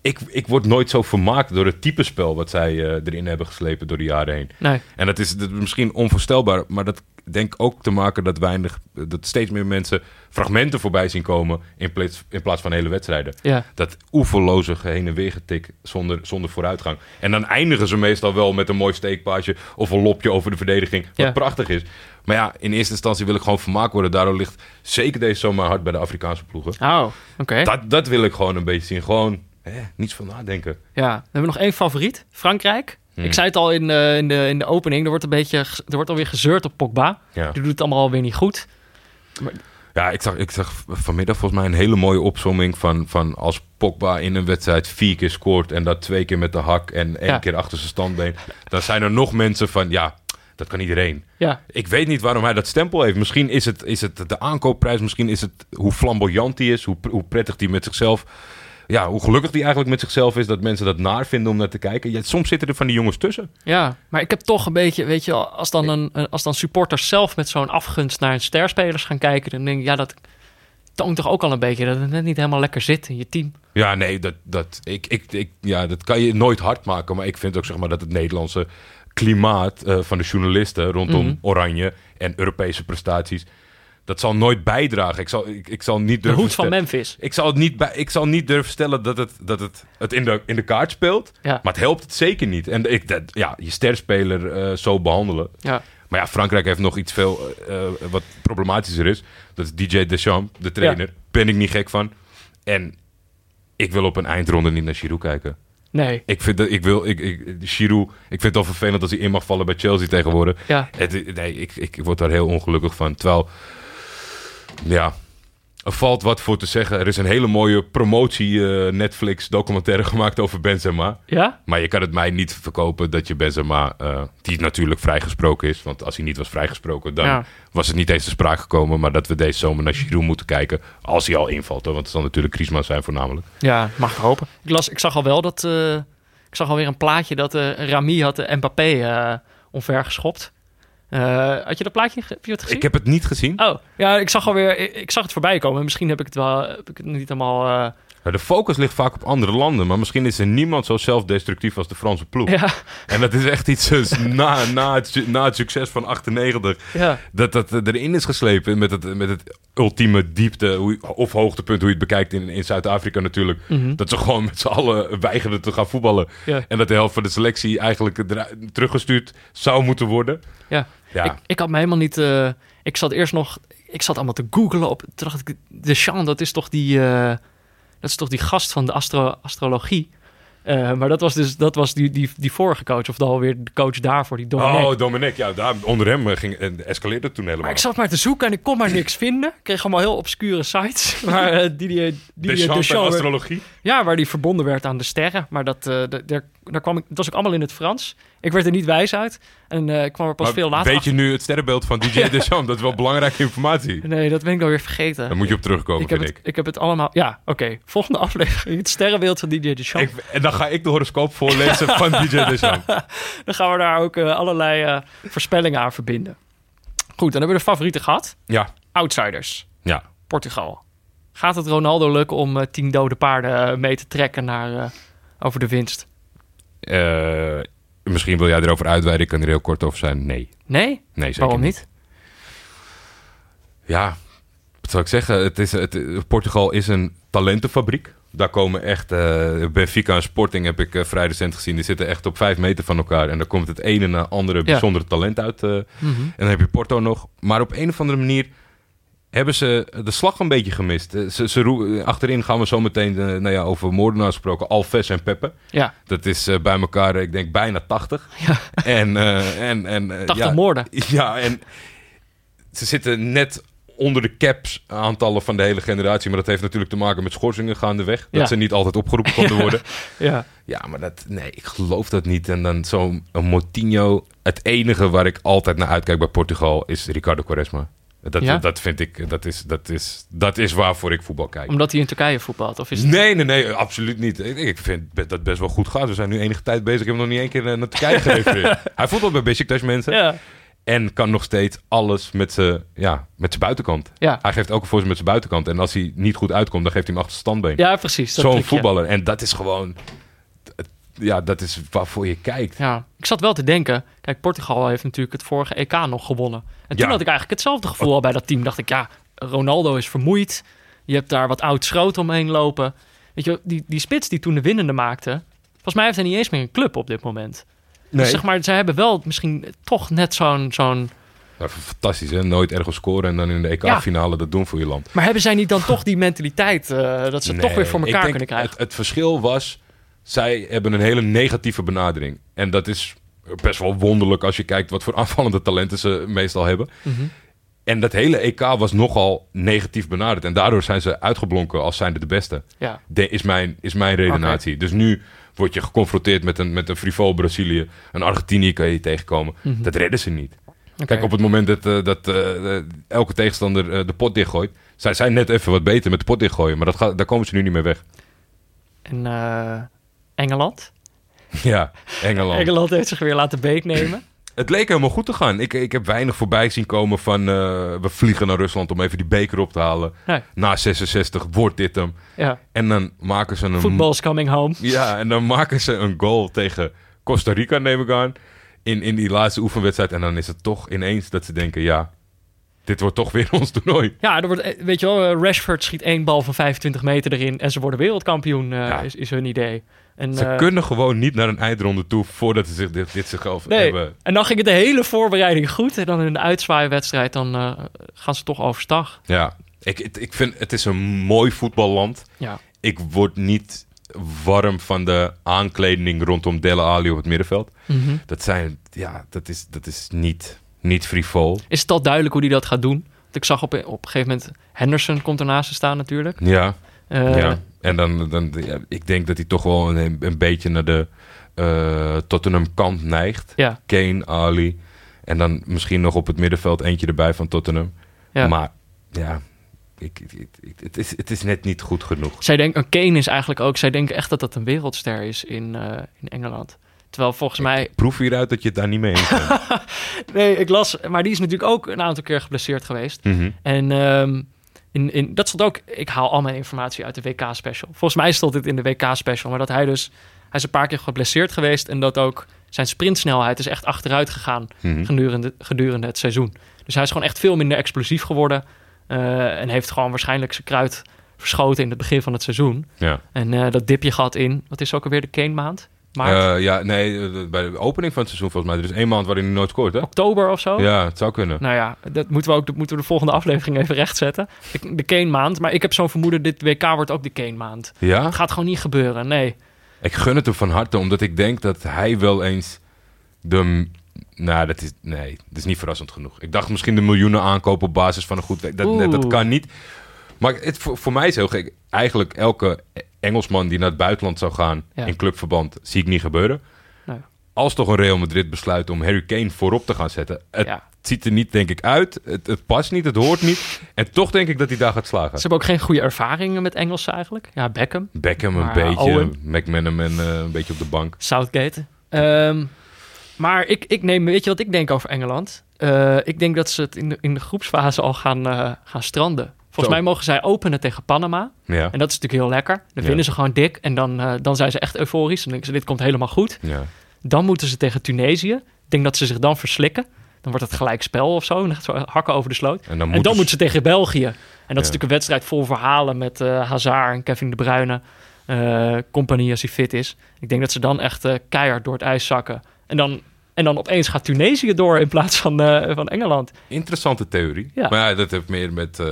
[SPEAKER 6] ik, ik word nooit zo vermaakt door het type spel... wat zij eh, erin hebben geslepen door de jaren heen.
[SPEAKER 4] Nee.
[SPEAKER 6] En dat is, dat is misschien onvoorstelbaar, maar dat denk ik ook te maken dat weinig, dat steeds meer mensen fragmenten voorbij zien komen in plaats, in plaats van hele wedstrijden.
[SPEAKER 4] Ja.
[SPEAKER 6] Dat oeverloze heen en weer getik zonder, zonder vooruitgang. En dan eindigen ze meestal wel met een mooi steekpaasje of een lopje over de verdediging, wat
[SPEAKER 4] Ja.
[SPEAKER 6] prachtig is. Maar ja, in eerste instantie wil ik gewoon vermaakt worden. Daardoor ligt zeker deze zomer hard bij de Afrikaanse ploegen.
[SPEAKER 4] Oh, oké.
[SPEAKER 6] Dat, dat wil ik gewoon een beetje zien. Gewoon hè, niets van nadenken.
[SPEAKER 4] Ja, we hebben nog één favoriet. Frankrijk.
[SPEAKER 6] Hmm.
[SPEAKER 4] Ik zei het al in, eh, in, de, in de opening. Er wordt een beetje. Er wordt alweer gezeurd op Pogba.
[SPEAKER 6] Ja.
[SPEAKER 4] Die doet het allemaal alweer niet goed.
[SPEAKER 6] Ja, ik zag, ik zag vanmiddag volgens mij een hele mooie opzomming van, van als Pogba in een wedstrijd vier keer scoort en dat twee keer met de hak en één
[SPEAKER 4] Ja.
[SPEAKER 6] keer achter zijn standbeen. Dan zijn er nog mensen van, ja, dat kan iedereen.
[SPEAKER 4] Ja,
[SPEAKER 6] Ik weet niet waarom hij dat stempel heeft. Misschien is het, is het de aankoopprijs, misschien is het hoe flamboyant hij is, hoe, hoe prettig hij met zichzelf... Ja, hoe gelukkig hij eigenlijk met zichzelf is, dat mensen dat naar vinden om naar te kijken. Ja, soms zitten er van die jongens tussen.
[SPEAKER 4] ja, maar ik heb toch een beetje, weet je, als dan, een, een- als dan supporters zelf met zo'n afgunst naar sterspelers gaan kijken, dan denk ik, ja, dat toont toch ook al een beetje dat het net niet helemaal lekker zit in je team.
[SPEAKER 6] Ja, nee, dat, dat, ik, ik, ik, ja, dat kan je nooit hard maken. Maar ik vind ook zeg maar, dat het Nederlandse klimaat eh, van de journalisten rondom
[SPEAKER 4] Mhm.
[SPEAKER 6] Oranje en Europese prestaties. Dat zal nooit bijdragen. Ik zal, ik, ik zal niet
[SPEAKER 4] De
[SPEAKER 6] durven.
[SPEAKER 4] hoed van Memphis.
[SPEAKER 6] ik zal, het niet bij, ik zal niet durven stellen dat het, dat het, het in, de, in de kaart speelt.
[SPEAKER 4] Ja.
[SPEAKER 6] Maar het helpt het zeker niet. En ik, dat, ja, je sterspeler eh, zo behandelen.
[SPEAKER 4] Ja.
[SPEAKER 6] Maar ja, Frankrijk heeft nog iets veel eh, eh, wat problematischer is. Dat is DJ Deschamps, de trainer. Ben ik niet gek van. En ik wil op een eindronde niet naar Giroud kijken.
[SPEAKER 4] Nee.
[SPEAKER 6] Ik vind dat ik wil. Ik, ik, Giroud, ik vind het al vervelend als hij in mag vallen bij Chelsea tegenwoordig.
[SPEAKER 4] Ja.
[SPEAKER 6] Het, nee, ik, ik word daar heel ongelukkig van. Terwijl, ja, er valt wat voor te zeggen. Er is een hele mooie promotie eh, gemaakt over Benzema.
[SPEAKER 4] Ja?
[SPEAKER 6] Maar je kan het mij niet verkopen dat je Benzema, eh, die natuurlijk vrijgesproken is. Want als hij niet was vrijgesproken, dan
[SPEAKER 4] Ja.
[SPEAKER 6] was het niet eens te sprake gekomen. Maar dat we deze zomer naar Giroud moeten kijken. Als hij al invalt. Hoor, want het zal natuurlijk Griezmann zijn voornamelijk.
[SPEAKER 4] Ja, mag ik hopen. Ik, las, ik zag al wel dat... eh, ik zag alweer een plaatje dat Rami had de Mbappé eh Eh, had je dat plaatje heb je het gezien?
[SPEAKER 6] Ik heb het niet gezien.
[SPEAKER 4] Oh, ja, ik zag alweer... Ik, ik zag het voorbij komen. Misschien heb ik het wel... Heb ik het niet helemaal... eh,
[SPEAKER 6] Ja, De focus ligt vaak op andere landen. Maar misschien is er niemand zo zelfdestructief als de Franse ploeg.
[SPEAKER 4] ja,
[SPEAKER 6] En dat is echt iets na, na, het, na het succes van 98.
[SPEAKER 4] ja,
[SPEAKER 6] Dat dat erin is geslepen met het, met het ultieme diepte of hoogtepunt, hoe je het bekijkt in, in Zuid-Afrika natuurlijk.
[SPEAKER 4] Mhm.
[SPEAKER 6] Dat ze gewoon met z'n allen weigerden te gaan voetballen. En dat de helft van de selectie eigenlijk teruggestuurd zou moeten worden.
[SPEAKER 4] Ja.
[SPEAKER 6] Ja,
[SPEAKER 4] Ik, ik had me helemaal niet... eh, ik zat eerst nog... Ik zat allemaal te googlen op... Toen dacht ik, de Jean, dat is toch die... eh, dat is toch die gast van de astro, astrologie. Eh, maar dat was dus dat was die, die, die vorige coach. Of dan alweer de coach daarvoor, die Dominic.
[SPEAKER 6] oh, Dominic. Ja, daar, onder hem eh, ging, en escaleerde het toen helemaal.
[SPEAKER 4] Maar ik zat maar te zoeken en ik kon maar niks vinden. Ik kreeg allemaal heel obscure sites. Maar eh, die, die,
[SPEAKER 6] en
[SPEAKER 4] Deschamps-
[SPEAKER 6] astrologie.
[SPEAKER 4] ja, waar die verbonden werd aan de sterren. Maar dat, da- daar, daar kwam ik, dat was ook allemaal in het Frans. Ik werd er niet wijs uit. En ik kwam er pas
[SPEAKER 6] Maar
[SPEAKER 4] veel later
[SPEAKER 6] weet je nu het sterrenbeeld van DJ Deschamps? Dat is wel belangrijke informatie.
[SPEAKER 4] Nee, dat ben ik alweer vergeten.
[SPEAKER 6] Daar moet je op terugkomen,
[SPEAKER 4] ik, heb
[SPEAKER 6] vind
[SPEAKER 4] het,
[SPEAKER 6] ik.
[SPEAKER 4] ik heb het allemaal... Ja, oké. Volgende aflevering. Het sterrenbeeld van DJ Deschamps.
[SPEAKER 6] Ik, en dan ga ik de horoscoop voorlezen van DJ.
[SPEAKER 4] Dan gaan we daar ook eh, allerlei eh, voorspellingen aan verbinden. Goed, dan hebben we de favorieten gehad.
[SPEAKER 6] Ja,
[SPEAKER 4] Outsiders.
[SPEAKER 6] ja.
[SPEAKER 4] Portugal. Gaat het Ronaldo lukken om eh, tien dode paarden mee te trekken naar, over de winst?
[SPEAKER 6] Misschien wil jij erover uitweiden. Ik kan er heel kort over zijn. Nee.
[SPEAKER 4] Nee?
[SPEAKER 6] Nee, zeker
[SPEAKER 4] Waarom niet?
[SPEAKER 6] Ja, wat zou ik zeggen? Het is, het, Portugal is een talentenfabriek. Daar komen echt... eh, Benfica en Sporting heb ik eh, vrij recent gezien. Die zitten echt op vijf meter van elkaar. En daar komt het ene na andere bijzondere talent uit. eh.
[SPEAKER 4] Mhm.
[SPEAKER 6] En dan heb je Porto nog. Maar op een of andere manier hebben ze de slag een beetje gemist. Ze, achterin gaan we zo meteen nou ja, over moordenaars gesproken. Alves en Peppe.
[SPEAKER 4] Ja,
[SPEAKER 6] Dat is bij elkaar, ik denk, bijna 80.
[SPEAKER 4] Ja.
[SPEAKER 6] En, en, en, eh,
[SPEAKER 4] 80
[SPEAKER 6] ja,
[SPEAKER 4] moorden.
[SPEAKER 6] Ja, en ze zitten net onder de caps aantallen van de hele generatie. Maar dat heeft natuurlijk te maken met schorsingen gaandeweg. Dat
[SPEAKER 4] Ja.
[SPEAKER 6] ze niet altijd opgeroepen konden worden.
[SPEAKER 4] Ja.
[SPEAKER 6] Ja, maar dat, nee, ik geloof dat niet. En dan zo'n een Moutinho. Het enige waar ik altijd naar uitkijk bij Portugal is Ricardo Quaresma. Dat,
[SPEAKER 4] Ja?
[SPEAKER 6] dat vind ik, dat is, dat, is, dat is waarvoor ik voetbal kijk.
[SPEAKER 4] Omdat hij in Turkije voetbalt? Of is het...
[SPEAKER 6] Nee, nee, nee, absoluut niet. Ik, ik vind dat het best wel goed gaat. We zijn nu enige tijd bezig. Ik heb hem nog niet één keer eh, naar Turkije gerefereerd. Hij voetbalt bij Besiktas mensen.
[SPEAKER 4] Ja.
[SPEAKER 6] En kan nog steeds alles met zijn ja, met zijn buitenkant.
[SPEAKER 4] Ja.
[SPEAKER 6] Hij geeft elke voorzet met zijn buitenkant. En als hij niet goed uitkomt, dan geeft hij hem achter standbeen.
[SPEAKER 4] ja, precies.
[SPEAKER 6] Zo'n voetballer. En dat is gewoon... Ja, dat is waarvoor je kijkt.
[SPEAKER 4] Ja, ik zat wel te denken. Kijk, Portugal heeft natuurlijk het vorige EK nog gewonnen. En toen
[SPEAKER 6] Ja.
[SPEAKER 4] had ik eigenlijk hetzelfde gevoel al bij dat team. Dacht ik, ja, Ronaldo is vermoeid. Je hebt daar wat oud schroot omheen lopen. Weet je, die, die spits die toen de winnende maakte... Volgens mij heeft hij niet eens meer een club op dit moment. Dus zeg maar, zij hebben wel misschien toch net zo'n... zo'n
[SPEAKER 6] Ja, fantastisch, hè? Nooit ergens scoren en dan in de EK-finale dat doen voor je land.
[SPEAKER 4] maar hebben zij niet dan toch die mentaliteit... eh, dat ze toch weer voor
[SPEAKER 6] Nee,
[SPEAKER 4] elkaar
[SPEAKER 6] ik denk
[SPEAKER 4] kunnen krijgen?
[SPEAKER 6] Het, het verschil was, zij hebben een hele negatieve benadering. En dat is best wel wonderlijk als je kijkt wat voor aanvallende talenten ze meestal hebben.
[SPEAKER 4] Mhm.
[SPEAKER 6] En dat hele EK was nogal negatief benaderd. En daardoor zijn ze uitgeblonken als zijnde de beste.
[SPEAKER 4] Ja,
[SPEAKER 6] De, is, mijn, is mijn redenatie. Dus nu word je geconfronteerd met een, met een frivol Brazilië. Een Argentinië kan je tegenkomen.
[SPEAKER 4] Mhm.
[SPEAKER 6] Dat redden ze niet. Kijk, op het moment dat, eh, dat eh, eh, elke tegenstander de pot dichtgooit... zij zijn net even wat beter met de pot dichtgooien. Maar dat gaat, daar komen ze nu niet meer weg.
[SPEAKER 4] En Engeland?
[SPEAKER 6] Ja, Engeland.
[SPEAKER 4] Engeland heeft zich weer laten beetnemen.
[SPEAKER 6] Het leek helemaal goed te gaan. Ik, ik heb weinig voorbij zien komen van... eh, we vliegen naar Rusland om even die beker op te halen. Na 66 wordt dit hem.
[SPEAKER 4] Ja,
[SPEAKER 6] En dan maken ze een...
[SPEAKER 4] football's coming home.
[SPEAKER 6] Ja, en dan maken ze een goal tegen Costa Rica, neem ik aan. In, in die laatste oefenwedstrijd. En dan is het toch ineens dat ze denken... Ja, dit wordt toch weer ons toernooi.
[SPEAKER 4] Ja, er wordt, eh, weet je wel, eh, Rashford schiet één bal van 25 meter erin en ze worden wereldkampioen,
[SPEAKER 6] Ja.
[SPEAKER 4] is, is hun idee. En,
[SPEAKER 6] Ze
[SPEAKER 4] eh,
[SPEAKER 6] kunnen gewoon niet naar een eindronde toe... voordat ze zich dit, dit zichzelf
[SPEAKER 4] nee.
[SPEAKER 6] hebben...
[SPEAKER 4] En dan ging het de hele voorbereiding goed. En dan in de uitzwaaiwedstrijd, dan eh, gaan ze toch overstag.
[SPEAKER 6] Ja, ik, ik- vind het is een mooi voetballand.
[SPEAKER 4] Ja,
[SPEAKER 6] Ik word niet warm van de aankleding rondom Dele Alli op het middenveld.
[SPEAKER 4] Mhm.
[SPEAKER 6] Dat zijn, ja, dat is, dat is niet, niet frivol.
[SPEAKER 4] Is het al duidelijk hoe hij dat gaat doen? Want ik zag op, op een gegeven moment... Henderson komt ernaast te staan natuurlijk.
[SPEAKER 6] Ja,
[SPEAKER 4] Eh,
[SPEAKER 6] ja. En dan, dan ja, ik denk dat hij toch wel een, een beetje naar de eh, Tottenham kant neigt.
[SPEAKER 4] Ja,
[SPEAKER 6] Kane, Ali. En dan misschien nog op het middenveld eentje erbij van Tottenham.
[SPEAKER 4] ja.
[SPEAKER 6] Maar ja, ik, ik- ik- het, is, het is net niet goed genoeg.
[SPEAKER 4] Zij denken, Kane is eigenlijk ook... Zij denken echt dat dat een wereldster is in, eh, in Engeland. Terwijl volgens mij...
[SPEAKER 6] Proef hieruit dat je het daar niet mee eens bent.
[SPEAKER 4] Nee, ik las... Maar die is natuurlijk ook een aantal keer geblesseerd geweest.
[SPEAKER 6] Mhm.
[SPEAKER 4] En ehm, in, in, dat stond ook... Ik haal al mijn informatie uit de WK-special. Volgens mij stond dit in de WK-special. Maar dat hij dus... Hij is een paar keer geblesseerd geweest. En dat ook zijn sprintsnelheid is echt achteruit gegaan
[SPEAKER 6] Mhm.
[SPEAKER 4] gedurende, gedurende het seizoen. Dus hij is gewoon echt veel minder explosief geworden. eh, en heeft gewoon waarschijnlijk zijn kruid verschoten in het begin van het seizoen.
[SPEAKER 6] Ja.
[SPEAKER 4] En eh, dat dipje gaat in... Wat is ook alweer de Kane-maand?
[SPEAKER 6] Eh, ja, nee, eh, bij de opening van het seizoen volgens mij. Er is één maand waarin hij nooit scoort, hè?
[SPEAKER 4] Oktober of zo?
[SPEAKER 6] Ja, het zou kunnen.
[SPEAKER 4] Nou ja, dat moeten we ook dat moeten we de volgende aflevering even rechtzetten. De, Kane-maand. Maar ik heb zo'n vermoeden, dit WK wordt ook de Kane-maand.
[SPEAKER 6] Ja?
[SPEAKER 4] Het gaat gewoon niet gebeuren, nee.
[SPEAKER 6] Ik gun het hem van harte, omdat ik denk dat hij wel eens de... Nou, dat is... Nee, dat is niet verrassend genoeg. Ik dacht misschien de miljoenen aankopen op basis van een goed... Dat, dat, dat kan niet. Maar het, voor, voor mij is heel gek. Eigenlijk elke Engelsman die naar het buitenland zou gaan
[SPEAKER 4] Ja.
[SPEAKER 6] in clubverband, zie ik niet gebeuren.
[SPEAKER 4] Nee.
[SPEAKER 6] Als toch een Real Madrid besluit om Harry Kane voorop te gaan zetten. Het,
[SPEAKER 4] Ja.
[SPEAKER 6] Ziet er niet, denk ik, uit. Het, het past niet, het hoort niet. En toch denk ik dat hij daar gaat slagen.
[SPEAKER 4] Ze hebben ook geen goede ervaringen met Engelsen eigenlijk. Ja, Beckham,
[SPEAKER 6] Beckham een
[SPEAKER 4] Maar,
[SPEAKER 6] beetje,
[SPEAKER 4] Owen.
[SPEAKER 6] McManaman eh, een beetje op de bank.
[SPEAKER 4] Southgate. Ehm, maar ik, ik neem, weet je wat ik denk over Engeland? Eh, ik denk dat ze het in de, in de groepsfase al gaan, eh, gaan stranden. Volgens mij mogen zij openen tegen Panama.
[SPEAKER 6] Ja,
[SPEAKER 4] En dat is natuurlijk heel lekker. Dan
[SPEAKER 6] Ja.
[SPEAKER 4] winnen ze gewoon dik. En dan, eh, dan zijn ze echt euforisch. Dan denken ze, dit komt helemaal goed.
[SPEAKER 6] ja.
[SPEAKER 4] Dan moeten ze tegen Tunesië. Ik denk dat ze zich dan verslikken. Dan wordt het gelijk spel of zo. Dan gaat zo hakken over de sloot.
[SPEAKER 6] En dan,
[SPEAKER 4] En dan
[SPEAKER 6] moeten
[SPEAKER 4] moeten ze tegen België. En dat is natuurlijk een wedstrijd vol verhalen met eh Hazard en Kevin De Bruyne. eh compagnie als hij fit is. Ik denk dat ze dan echt keihard door het ijs zakken. En dan, en dan opeens gaat Tunesië door in plaats van, van Engeland.
[SPEAKER 6] Interessante theorie.
[SPEAKER 4] Ja.
[SPEAKER 6] Maar ja, dat heeft meer met...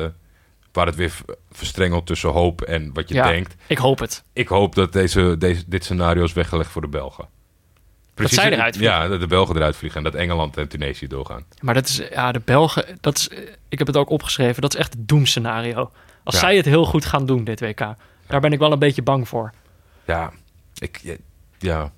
[SPEAKER 6] waar het weer v- verstrengelt tussen hoop en wat je
[SPEAKER 4] Ja.
[SPEAKER 6] denkt.
[SPEAKER 4] Ik hoop het.
[SPEAKER 6] Ik hoop dat deze, deze, dit scenario is weggelegd voor de Belgen.
[SPEAKER 4] zij eruit vliegen.
[SPEAKER 6] Ja, dat de Belgen eruit vliegen en dat Engeland en Tunesië doorgaan.
[SPEAKER 4] Maar dat is, ja, de Belgen, dat is, eh, ik heb het ook opgeschreven, dat is echt het doemscenario. Als
[SPEAKER 6] Ja.
[SPEAKER 4] zij het heel goed gaan doen, dit WK. Daar ben ik wel een beetje bang voor.
[SPEAKER 6] Ja, ik, ja,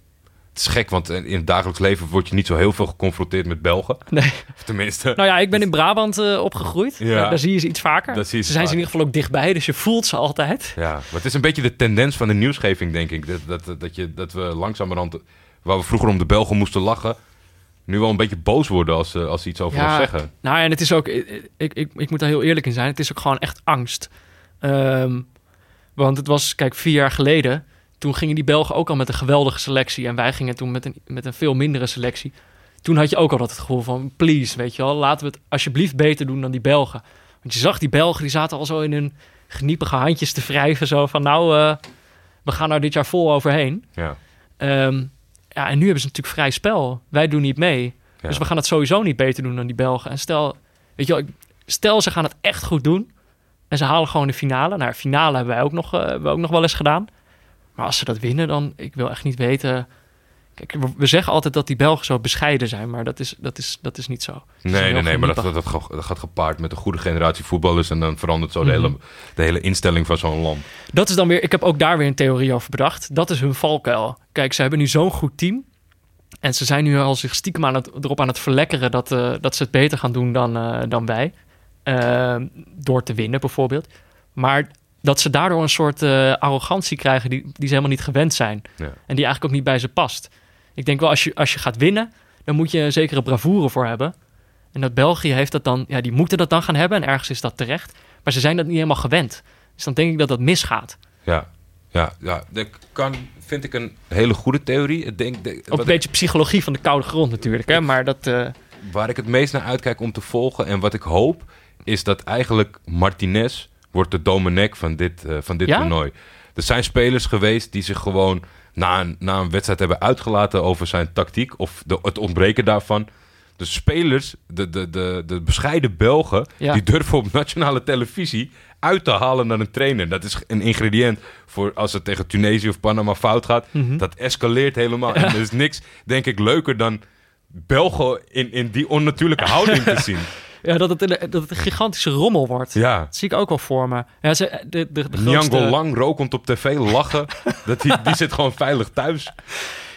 [SPEAKER 6] het is gek, want in het dagelijks leven word je niet zo heel veel geconfronteerd met Belgen.
[SPEAKER 4] Nee.
[SPEAKER 6] Of tenminste,
[SPEAKER 4] Nou ja, ik ben in Brabant eh, opgegroeid.
[SPEAKER 6] Ja.
[SPEAKER 4] Daar, daar zie je ze iets vaker.
[SPEAKER 6] Dat zie je
[SPEAKER 4] ze zijn ze in ieder geval ook dichtbij, dus je voelt ze altijd.
[SPEAKER 6] ja. Maar het is een beetje de tendens van de nieuwsgeving, denk ik. Dat, dat, dat, je, dat we langzamerhand, waar we vroeger om de Belgen moesten lachen, nu wel een beetje boos worden als, ze- als ze iets over
[SPEAKER 4] Ja.
[SPEAKER 6] ons zeggen.
[SPEAKER 4] Nou, en het is ook, ik, ik, ik, ik moet daar heel eerlijk in zijn, het is ook gewoon echt angst. Ehm, want het was, kijk, vier jaar geleden, toen gingen die Belgen ook al met een geweldige selectie. En wij gingen toen met een, met een veel mindere selectie. Toen had je ook al dat het gevoel van, please, weet je wel, laten we het alsjeblieft beter doen dan die Belgen. Want je zag die Belgen, die zaten al zo in hun geniepige handjes te wrijven. Zo van, nou, eh, we gaan er dit jaar vol overheen.
[SPEAKER 6] Ja.
[SPEAKER 4] Ehm, ja, en nu hebben ze natuurlijk vrij spel. Wij doen niet mee.
[SPEAKER 6] Ja.
[SPEAKER 4] Dus we gaan het sowieso niet beter doen dan die Belgen. En stel, weet je wel, stel ze gaan het echt goed doen. En ze halen gewoon de finale. Nou, de finale hebben wij ook nog, eh, hebben we ook nog wel eens gedaan. Maar als ze dat winnen, dan... Ik wil echt niet weten... Kijk, we, zeggen altijd dat die Belgen zo bescheiden zijn. Maar dat is, dat is, dat is niet zo.
[SPEAKER 6] Nee, nee, nee, maar dat, dat, dat, gaat- gepaard met een goede generatie voetballers en dan verandert zo de,
[SPEAKER 4] Mhm.
[SPEAKER 6] hele, de hele instelling van zo'n land.
[SPEAKER 4] Dat is dan weer... Ik heb ook daar weer een theorie over bedacht. Dat is hun valkuil. Kijk, ze hebben nu zo'n goed team. En ze zijn nu al zich stiekem aan het, erop aan het verlekkeren... dat, eh, dat ze het beter gaan doen dan, eh, dan wij. Ehm, door te winnen bijvoorbeeld. Maar dat ze daardoor een soort eh, arrogantie krijgen... Die, die ze helemaal niet gewend zijn.
[SPEAKER 6] Ja.
[SPEAKER 4] En die eigenlijk ook niet bij ze past. Ik denk wel, als je, als je gaat winnen... dan moet je een zekere bravoure voor hebben. En dat België heeft dat dan... Ja, die moeten dat dan gaan hebben. En ergens is dat terecht. Maar ze zijn dat niet helemaal gewend. Dus dan denk ik dat dat misgaat.
[SPEAKER 6] Ja, ja, ja. Dat kan, vind ik een hele goede theorie. Ik denk, de-
[SPEAKER 4] Ook een beetje psychologie van de koude grond natuurlijk. Hè? Maar dat... eh,
[SPEAKER 6] waar ik het meest naar uitkijk om te volgen en wat ik hoop, is dat eigenlijk Martinez wordt de Domenech van dit, eh, van dit
[SPEAKER 4] Ja?
[SPEAKER 6] toernooi. Er zijn spelers geweest die zich gewoon na een, na een wedstrijd hebben uitgelaten over zijn tactiek of de, het ontbreken daarvan. De spelers, de, de, de, de bescheiden Belgen,
[SPEAKER 4] Ja.
[SPEAKER 6] die durven op nationale televisie uit te halen naar een trainer. Dat is een ingrediënt voor als het tegen Tunesië of Panama fout gaat.
[SPEAKER 4] Mhm.
[SPEAKER 6] Dat escaleert helemaal. En er is niks, denk ik, leuker dan Belgen in, in die onnatuurlijke houding te zien.
[SPEAKER 4] Ja, dat, het, een- dat het een gigantische rommel wordt.
[SPEAKER 6] Ja.
[SPEAKER 4] Dat zie ik ook wel voor me. Ja, ze, de, de, de grootste,
[SPEAKER 6] Lang rokend op tv, lachen. dat die, die zit gewoon veilig thuis.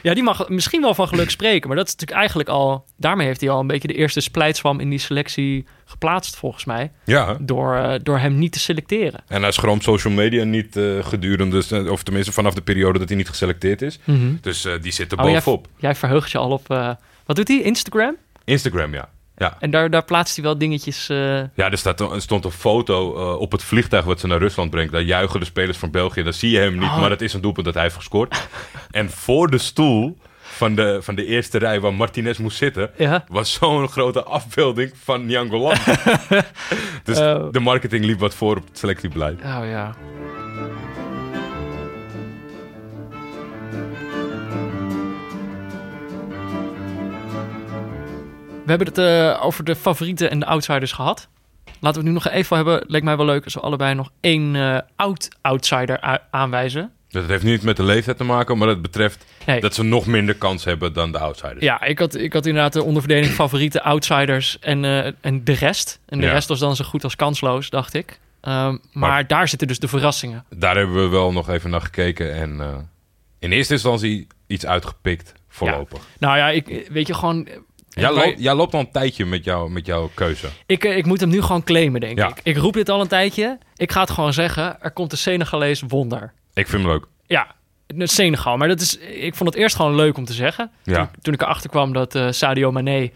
[SPEAKER 4] ja, die mag misschien wel van geluk spreken. Maar dat is natuurlijk eigenlijk al... Daarmee heeft hij al een beetje de eerste splijtswam in die selectie geplaatst, volgens mij.
[SPEAKER 6] Ja.
[SPEAKER 4] Door, eh, door hem niet te selecteren.
[SPEAKER 6] En hij schroomt social media niet eh, gedurende, eh, of tenminste vanaf de periode dat hij niet geselecteerd is. Dus eh, die zit er
[SPEAKER 4] Oh, jij,
[SPEAKER 6] bovenop.
[SPEAKER 4] jij verheugt je al op... wat doet hij? Instagram?
[SPEAKER 6] Instagram, ja. Ja,
[SPEAKER 4] En daar, daar plaatst hij wel dingetjes... eh,
[SPEAKER 6] ja er, staat, er stond een foto eh, op het vliegtuig wat ze naar Rusland brengt. Daar juichen de spelers van België. Daar zie je hem niet,
[SPEAKER 4] Oh.
[SPEAKER 6] maar dat is een doelpunt dat hij heeft gescoord. en voor de stoel van de, van de eerste rij waar Martinez moest zitten...
[SPEAKER 4] ja.
[SPEAKER 6] was zo'n grote afbeelding van Nyango Lang. dus
[SPEAKER 4] Oh.
[SPEAKER 6] de marketing liep wat voor op het selectiebeleid.
[SPEAKER 4] Oh ja. We hebben het eh, over de favorieten en de outsiders gehad. Laten we het nu nog even hebben. Leek mij wel leuk als we allebei nog één eh oud-outsider aanwijzen.
[SPEAKER 6] Dat heeft niet met de leeftijd te maken, maar het betreft
[SPEAKER 4] Nee.
[SPEAKER 6] dat ze nog minder kans hebben dan de outsiders.
[SPEAKER 4] Ja, ik had, ik had inderdaad de onderverdeling favoriete outsiders en, eh, en de rest. En de
[SPEAKER 6] Ja.
[SPEAKER 4] rest was dan zo goed als kansloos, dacht ik. Ehm, maar,
[SPEAKER 6] Maar-
[SPEAKER 4] daar zitten dus de verrassingen.
[SPEAKER 6] Daar hebben we wel nog even naar gekeken en in eerste instantie iets uitgepikt voorlopig.
[SPEAKER 4] Nou ja, ik, weet je, gewoon
[SPEAKER 6] Jij,
[SPEAKER 4] Maar-
[SPEAKER 6] loopt, jij loopt al een tijdje met, jou, met jouw keuze.
[SPEAKER 4] Ik, eh, ik moet hem nu gewoon claimen, denk
[SPEAKER 6] Ja.
[SPEAKER 4] ik. Ik roep dit al een tijdje. Ik ga het gewoon zeggen. Er komt een Senegalees wonder.
[SPEAKER 6] Ik vind hem leuk.
[SPEAKER 4] Ja, Senegal. Maar dat is, ik vond het eerst gewoon leuk om te zeggen.
[SPEAKER 6] Ja.
[SPEAKER 4] Toen, toen ik erachter kwam dat eh, Sadio Mané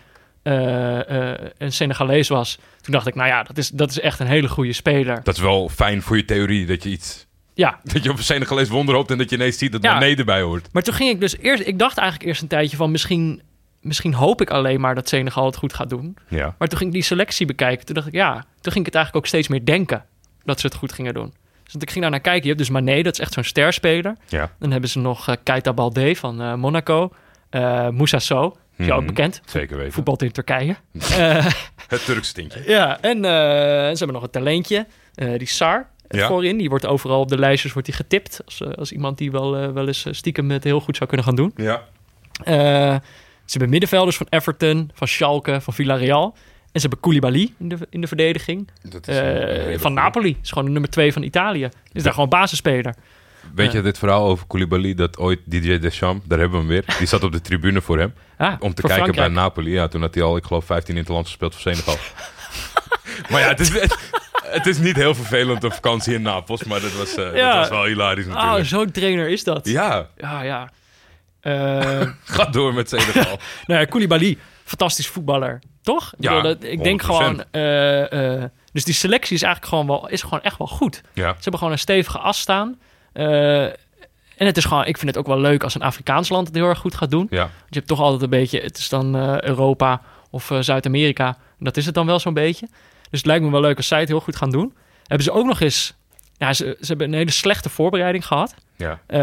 [SPEAKER 4] eh, een Senegalees was... toen dacht ik, nou ja, dat is, dat is echt een hele goede speler.
[SPEAKER 6] Dat is wel fijn voor je theorie dat je iets...
[SPEAKER 4] Ja,
[SPEAKER 6] Dat je op een Senegalees wonder hoopt en dat je ineens ziet dat
[SPEAKER 4] Ja.
[SPEAKER 6] Mané erbij hoort.
[SPEAKER 4] maar toen ging ik dus eerst... Ik dacht eigenlijk eerst een tijdje van misschien... Misschien hoop ik alleen maar dat Senegal het goed gaat doen.
[SPEAKER 6] Ja.
[SPEAKER 4] Maar toen ging ik die selectie bekijken. Toen dacht ik, ja, toen ging ik het eigenlijk ook steeds meer denken dat ze het goed gingen doen. Dus ik ging daar naar kijken. Je hebt dus Mané, dat is echt zo'n sterspeler.
[SPEAKER 6] Ja.
[SPEAKER 4] Dan hebben ze nog eh Keita Balde van eh, Monaco. Eh Moussa So, is jou ook
[SPEAKER 6] Mhm.
[SPEAKER 4] bekend.
[SPEAKER 6] Zeker weten.
[SPEAKER 4] Voetbalt in Turkije.
[SPEAKER 6] Het Turkse tintje.
[SPEAKER 4] ja, en ze hebben nog een talentje. die Sar
[SPEAKER 6] Ja.
[SPEAKER 4] voorin. Die wordt overal op de lijstjes wordt die getipt. Als, als iemand die wel, wel eens stiekem het heel goed zou kunnen gaan doen.
[SPEAKER 6] Ja.
[SPEAKER 4] Ze hebben middenvelders van Everton, van Schalke, van Villarreal. En ze hebben Koulibaly in de, in de verdediging.
[SPEAKER 6] Dat
[SPEAKER 4] Eh,
[SPEAKER 6] een hele
[SPEAKER 4] van. Napoli. is gewoon de nummer twee van Italië. Is daar gewoon basisspeler.
[SPEAKER 6] Weet je dit verhaal over Koulibaly, dat ooit DJ Deschamps, daar hebben we hem weer, die zat op de tribune voor hem,
[SPEAKER 4] Ah,
[SPEAKER 6] om te kijken
[SPEAKER 4] Frankrijk.
[SPEAKER 6] bij Napoli. Ja, toen had hij al, ik geloof, 15 interlands gespeeld voor Senegal. maar ja, het is, het, het is niet heel vervelend op vakantie in Napels, maar dat was, eh,
[SPEAKER 4] Ja.
[SPEAKER 6] dat was wel hilarisch
[SPEAKER 4] Oh,
[SPEAKER 6] natuurlijk.
[SPEAKER 4] zo'n trainer is dat.
[SPEAKER 6] ja,
[SPEAKER 4] Ja, ja. Eh,
[SPEAKER 6] ga door met Senegal.
[SPEAKER 4] nou ja, Koulibaly, fantastisch voetballer. Toch? Ik,
[SPEAKER 6] Ja,
[SPEAKER 4] dat- ik denk
[SPEAKER 6] 100%.
[SPEAKER 4] gewoon... eh, eh, dus die selectie is eigenlijk gewoon wel, is gewoon echt wel goed.
[SPEAKER 6] ja.
[SPEAKER 4] Ze hebben gewoon een stevige as staan. En het is gewoon, ik vind het ook wel leuk als een Afrikaans land het heel erg goed gaat doen.
[SPEAKER 6] ja,
[SPEAKER 4] Want je hebt toch altijd een beetje, het is dan Europa of Zuid-Amerika. Dat is het dan wel zo'n beetje. Dus het lijkt me wel leuk als zij het heel goed gaan doen. Hebben ze ook nog eens, ja, ze, ze hebben een hele slechte voorbereiding gehad.
[SPEAKER 6] ja.
[SPEAKER 4] Eh,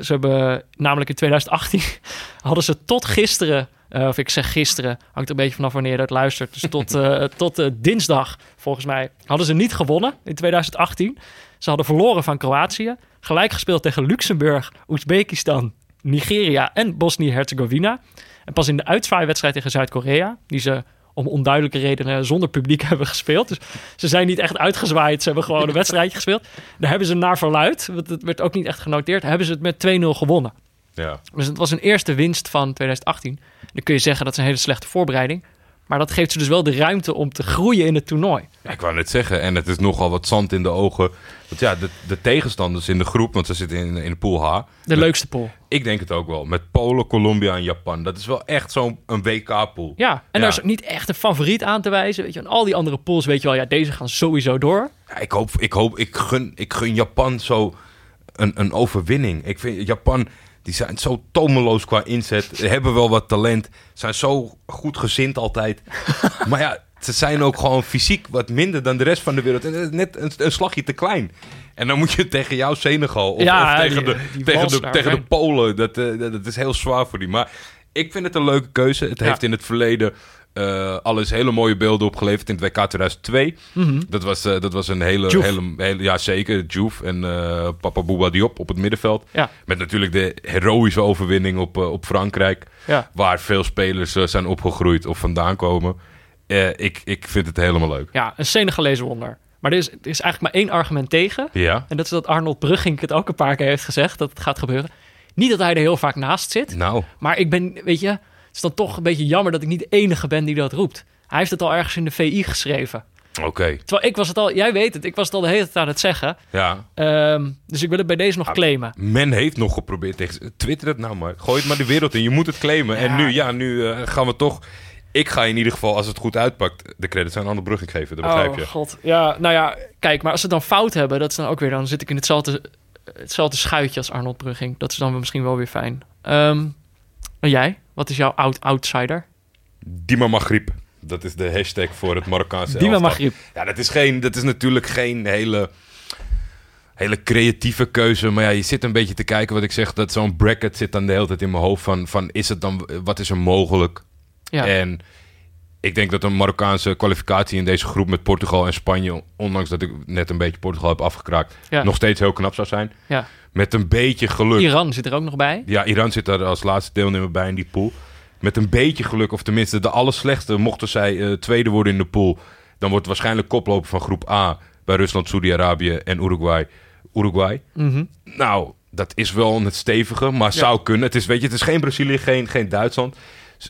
[SPEAKER 4] ze hebben namelijk in 2018 hadden ze tot gisteren, eh, of ik zeg gisteren, hangt er een beetje vanaf wanneer je dat luistert. Dus tot, eh, tot dinsdag, volgens mij, hadden ze niet gewonnen in 2018. Ze hadden verloren van Kroatië, gelijk gespeeld tegen Luxemburg, Oezbekistan, Nigeria en Bosnië-Herzegovina. En pas in de uitzwaaiwedstrijd tegen Zuid-Korea, die ze om onduidelijke redenen zonder publiek hebben gespeeld. Dus ze zijn niet echt uitgezwaaid. Ze hebben gewoon een wedstrijdje gespeeld. Daar hebben ze naar verluid, want het werd ook niet echt genoteerd, hebben ze het met 2-0 gewonnen.
[SPEAKER 6] ja.
[SPEAKER 4] Dus het was een eerste winst van 2018. Dan kun je zeggen dat is een hele slechte voorbereiding. Maar dat geeft ze dus wel de ruimte om te groeien in het toernooi.
[SPEAKER 6] Ja, ik wou net zeggen, en het is nogal wat zand in de ogen. Want ja, de, de tegenstanders in de groep, want ze zitten in, in de pool H.
[SPEAKER 4] De leukste pool.
[SPEAKER 6] Ik denk het ook wel. Met Polen, Colombia en Japan. Dat is wel echt zo'n een WK-pool.
[SPEAKER 4] Ja, en
[SPEAKER 6] Ja.
[SPEAKER 4] daar is ook niet echt een favoriet aan te wijzen. Weet je, en al die andere pools weet je wel, ja, deze gaan sowieso door.
[SPEAKER 6] Ja, ik hoop, ik hoop, ik gun, ik gun Japan zo een, een overwinning. Ik vind Japan, die zijn zo tomeloos qua inzet. Ze hebben wel wat talent. Zijn zo goed gezind altijd. maar ja, ze zijn ook gewoon fysiek wat minder dan de rest van de wereld. En net een, een slagje te klein. En dan moet je tegen jou Senegal of,
[SPEAKER 4] Ja,
[SPEAKER 6] of tegen,
[SPEAKER 4] die-
[SPEAKER 6] de,
[SPEAKER 4] die
[SPEAKER 6] tegen, de, tegen de. Polen. Dat, eh, dat, dat is heel zwaar voor die. Maar ik vind het een leuke keuze. Het
[SPEAKER 4] Ja.
[SPEAKER 6] heeft in het verleden eh alles hele mooie beelden opgeleverd in het WK 2002.
[SPEAKER 4] Mhm.
[SPEAKER 6] Dat was, eh, dat was een hele, hele, hele... Ja, zeker. Juve en eh Papa Bouba Diop op het middenveld.
[SPEAKER 4] Ja.
[SPEAKER 6] Met natuurlijk de heroïsche overwinning op, eh, op Frankrijk.
[SPEAKER 4] Ja.
[SPEAKER 6] Waar veel spelers eh, zijn opgegroeid of vandaan komen. Eh, ik, ik vind het helemaal leuk.
[SPEAKER 4] Ja, een Senegalese wonder. Maar er is, er is eigenlijk maar één argument tegen.
[SPEAKER 6] Ja?
[SPEAKER 4] En dat is dat Arnold Brugging het ook een paar keer heeft gezegd dat het gaat gebeuren. Niet dat hij er heel vaak naast zit.
[SPEAKER 6] Nou,
[SPEAKER 4] Maar ik ben, weet je, het is dan toch een beetje jammer dat ik niet de enige ben die dat roept. Hij heeft het al ergens in de VI geschreven.
[SPEAKER 6] oké.
[SPEAKER 4] Terwijl ik was het al, jij weet het, ik was het al de hele tijd aan het zeggen.
[SPEAKER 6] Ja.
[SPEAKER 4] Ehm, dus ik wil het bij deze
[SPEAKER 6] Ah,
[SPEAKER 4] nog claimen.
[SPEAKER 6] Men heeft nog geprobeerd tegen... Twitter het nou maar. Gooi het maar de wereld in. Je moet het claimen. En nu, ja, nu eh, gaan we toch... Ik ga in ieder geval, als het goed uitpakt, de credits aan Anne Brugging geven. Dat begrijp je.
[SPEAKER 4] Oh god, ja, nou ja, kijk, maar als ze dan fout hebben, dat is dan ook weer, dan zit ik in hetzelfde, hetzelfde schuitje als Arnold Brugging. Dat is dan misschien wel weer fijn. Ehm, en jij, wat is jouw out outsider?
[SPEAKER 6] Dima Maghrib. Dat is de hashtag voor het Marokkaanse
[SPEAKER 4] Dima. Maghrib.
[SPEAKER 6] Ja, dat is, geen, dat is natuurlijk geen hele, hele creatieve keuze. Maar ja, je zit een beetje te kijken wat ik zeg. Dat zo'n bracket zit dan de hele tijd in mijn hoofd van, van is het dan, wat is er mogelijk?
[SPEAKER 4] Ja,
[SPEAKER 6] En ik denk dat een Marokkaanse kwalificatie in deze groep met Portugal en Spanje, ondanks dat ik net een beetje Portugal heb afgekraakt,
[SPEAKER 4] Ja.
[SPEAKER 6] nog steeds heel knap zou zijn.
[SPEAKER 4] ja.
[SPEAKER 6] Met een beetje geluk.
[SPEAKER 4] Iran zit er ook nog bij.
[SPEAKER 6] Ja, Iran zit daar als laatste deelnemer bij in die pool. Met een beetje geluk, of tenminste de allerslechtste, mochten zij eh, tweede worden in de pool, dan wordt waarschijnlijk koploper van groep A bij Rusland, Saudi-Arabië en Uruguay. Uruguay.
[SPEAKER 4] Mhm.
[SPEAKER 6] Nou, dat is wel het stevige, maar zou kunnen. Het is, weet je, het is geen Brazilië, geen, geen Duitsland.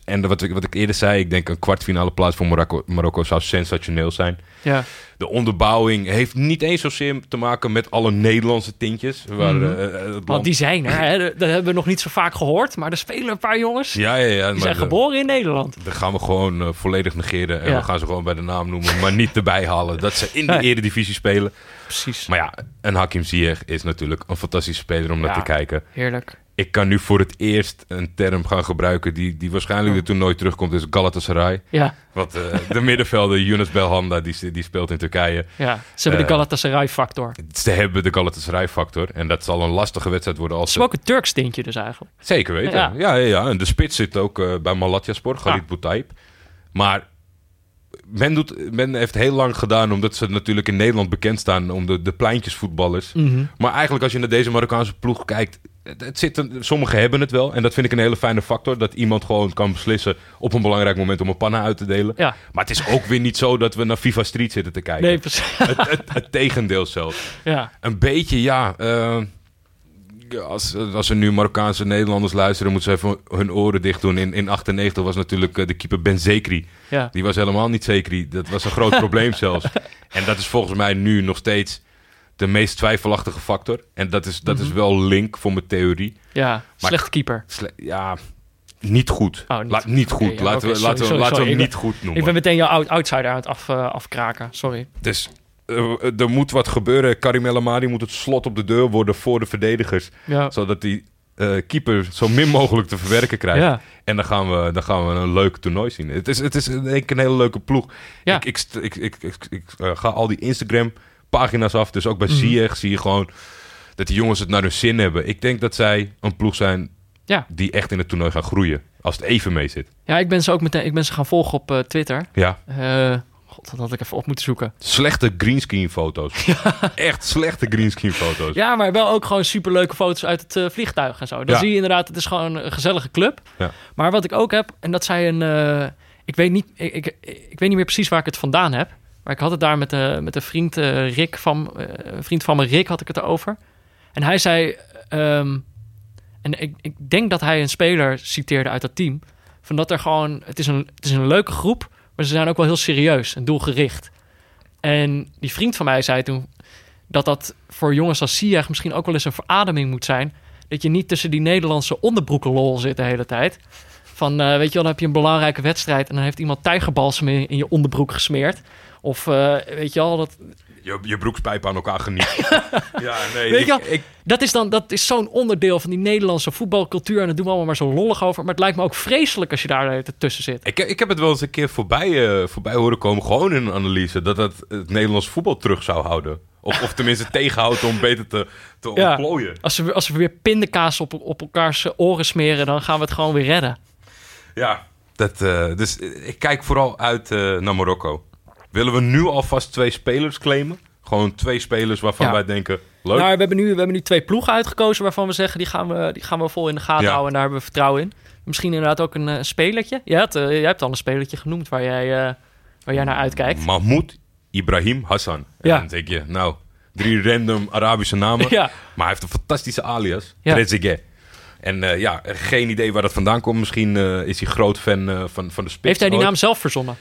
[SPEAKER 6] En wat ik, wat ik eerder zei, ik denk een kwartfinale plaats voor Marokko, Marokko zou sensationeel zijn.
[SPEAKER 4] Ja.
[SPEAKER 6] De onderbouwing heeft niet eens zozeer te maken met alle Nederlandse tintjes. Waar,
[SPEAKER 4] Mhm.
[SPEAKER 6] eh, eh,
[SPEAKER 4] Want die zijn er, hè? dat hebben we nog niet zo vaak gehoord. Maar er spelen een paar jongens.
[SPEAKER 6] Ja, ja, ja.
[SPEAKER 4] die
[SPEAKER 6] maar
[SPEAKER 4] zijn
[SPEAKER 6] de-
[SPEAKER 4] geboren in Nederland.
[SPEAKER 6] Dat gaan we gewoon eh, volledig negeren. En
[SPEAKER 4] Ja.
[SPEAKER 6] we gaan ze gewoon bij de naam noemen. Maar niet erbij halen dat ze in de eredivisie spelen.
[SPEAKER 4] Precies.
[SPEAKER 6] Maar ja, en Hakim Ziyech is natuurlijk een fantastische speler om naar te kijken.
[SPEAKER 4] Heerlijk.
[SPEAKER 6] Ik kan nu voor het eerst een term gaan gebruiken die, die waarschijnlijk er toen nooit terugkomt. is Galatasaray.
[SPEAKER 4] Ja,
[SPEAKER 6] Want eh, de middenvelder Yunus Belhanda, die, die speelt in Turkije.
[SPEAKER 4] ja. ze hebben de
[SPEAKER 6] Eh,
[SPEAKER 4] Galatasaray-factor.
[SPEAKER 6] Ze hebben de Galatasaray-factor. En dat zal een lastige wedstrijd worden als
[SPEAKER 4] Ze hebben ook een Turks tintje dus eigenlijk.
[SPEAKER 6] Zeker weten.
[SPEAKER 4] Ja.
[SPEAKER 6] Ja. Ja, ja, En de spits zit ook eh, bij Malatyaspor, Galit
[SPEAKER 4] Ja.
[SPEAKER 6] Boutaib. Maar men, doet, men heeft heel lang gedaan, omdat ze natuurlijk in Nederland bekend staan om de, de pleintjesvoetballers.
[SPEAKER 4] Mhm.
[SPEAKER 6] Maar eigenlijk als je naar deze Marokkaanse ploeg kijkt, het, het zit een- sommigen hebben het wel. En dat vind ik een hele fijne factor, dat iemand gewoon kan beslissen op een belangrijk moment om een panna uit te delen.
[SPEAKER 4] Ja.
[SPEAKER 6] Maar het is ook weer niet zo dat we naar FIFA Street zitten te kijken.
[SPEAKER 4] Nee, precies.
[SPEAKER 6] het, het, het tegendeel zelfs.
[SPEAKER 4] ja.
[SPEAKER 6] Een beetje, ja. eh, als, als er nu Marokkaanse Nederlanders luisteren, moeten ze even hun oren dicht doen. In, in 98 was natuurlijk eh, de keeper Ben Zekri.
[SPEAKER 4] Ja.
[SPEAKER 6] Die was helemaal niet Zekri. Dat was een groot probleem zelfs. En dat is volgens mij nu nog steeds de meest twijfelachtige factor. En dat is, dat
[SPEAKER 4] Mhm.
[SPEAKER 6] is wel link voor mijn theorie.
[SPEAKER 4] ja. Slechte keeper.
[SPEAKER 6] Sle- ja, niet goed.
[SPEAKER 4] Oh, niet
[SPEAKER 6] goed.
[SPEAKER 4] ja,
[SPEAKER 6] laten we, laten we,
[SPEAKER 4] sorry,
[SPEAKER 6] laten we hem niet goed noemen.
[SPEAKER 4] Ik ben meteen jouw out- outsider aan het af, eh, afkraken. Sorry.
[SPEAKER 6] Dus eh, er moet wat gebeuren. Karim El moet het slot op de deur worden voor de verdedigers.
[SPEAKER 4] Ja.
[SPEAKER 6] Zodat die eh, keeper zo min mogelijk te verwerken krijgt.
[SPEAKER 4] Ja.
[SPEAKER 6] En dan gaan, we, dan gaan we een leuk toernooi zien. Het is, het is ik een hele leuke ploeg.
[SPEAKER 4] Ja.
[SPEAKER 6] Ik, ik, ik, ik, ik, ik, eh, ga al die Instagram pagina's af. Dus ook bij. Ziyech zie je gewoon dat die jongens het naar hun zin hebben. Ik denk dat zij een ploeg zijn
[SPEAKER 4] Ja.
[SPEAKER 6] die echt in het toernooi gaan groeien. Als het even mee zit.
[SPEAKER 4] Ja, ik ben ze ook meteen ik ben ze gaan volgen op eh, Twitter.
[SPEAKER 6] Ja,
[SPEAKER 4] God, dat had ik even op moeten zoeken.
[SPEAKER 6] slechte greenscreen foto's. Echt slechte greenscreen foto's.
[SPEAKER 4] Ja, maar wel ook gewoon superleuke foto's uit het eh, vliegtuig en zo. Dan
[SPEAKER 6] Ja.
[SPEAKER 4] zie je inderdaad, het is gewoon een gezellige club.
[SPEAKER 6] Ja.
[SPEAKER 4] Maar wat ik ook heb, en dat zei een... eh, ik, weet niet, ik, ik, ik weet niet meer precies waar ik het vandaan heb. Maar ik had het daar met, de met een vriend Rick van... een vriend van me, Rick, had ik het erover. En hij zei... ehm, en ik, ik denk dat hij een speler citeerde uit dat team. Van dat er gewoon... Het is, een, het is een leuke groep, maar ze zijn ook wel heel serieus en doelgericht. En die vriend van mij zei toen dat dat voor jongens als Ziyech misschien ook wel eens een verademing moet zijn. Dat je niet tussen die Nederlandse onderbroekenlol zit de hele tijd. Van, eh, weet je wel, dan heb je een belangrijke wedstrijd... en dan heeft iemand tijgerbalsem in, je onderbroek gesmeerd. Of, eh, weet je wel, dat,
[SPEAKER 6] Je, je broekspijp aan elkaar geniet. ja, nee.
[SPEAKER 4] Weet
[SPEAKER 6] ik-
[SPEAKER 4] je
[SPEAKER 6] ik,
[SPEAKER 4] dat is, dan, dat is zo'n onderdeel van die Nederlandse voetbalcultuur... en dat doen we allemaal maar zo lollig over. Maar het lijkt me ook vreselijk als je daar tijd tussen zit.
[SPEAKER 6] Ik, ik heb het wel eens een keer voorbij, eh, voorbij horen komen, gewoon in een analyse, dat het het Nederlands voetbal terug zou houden. Of, of tenminste tegenhoudt om beter te, te
[SPEAKER 4] Ja.
[SPEAKER 6] ontplooien.
[SPEAKER 4] Als we, als we weer pindakaas op, op elkaars oren smeren... dan gaan we het gewoon weer redden.
[SPEAKER 6] Ja, dat, eh, dus eh, ik kijk vooral uit eh, naar Marokko. Willen we nu alvast twee spelers claimen? Gewoon twee spelers waarvan
[SPEAKER 4] Ja.
[SPEAKER 6] wij denken, leuk.
[SPEAKER 4] Nou, we hebben, nu, we hebben nu twee ploegen uitgekozen waarvan we zeggen... die gaan we, die gaan we vol in de gaten
[SPEAKER 6] Ja.
[SPEAKER 4] houden en daar hebben we vertrouwen in. Misschien inderdaad ook een eh, spelertje. Had, eh, jij hebt al een spelertje genoemd waar jij, eh, waar jij naar uitkijkt.
[SPEAKER 6] Mahmoud Ibrahim Hassan.
[SPEAKER 4] Ja.
[SPEAKER 6] En dan denk je, nou, drie random Arabische namen.
[SPEAKER 4] Ja,
[SPEAKER 6] Maar hij heeft een fantastische alias.
[SPEAKER 4] Ja.
[SPEAKER 6] Trezeguet. En ja, geen idee waar dat vandaan komt. Misschien is hij groot fan van, van de spits.
[SPEAKER 4] heeft hij die naam zelf verzonnen?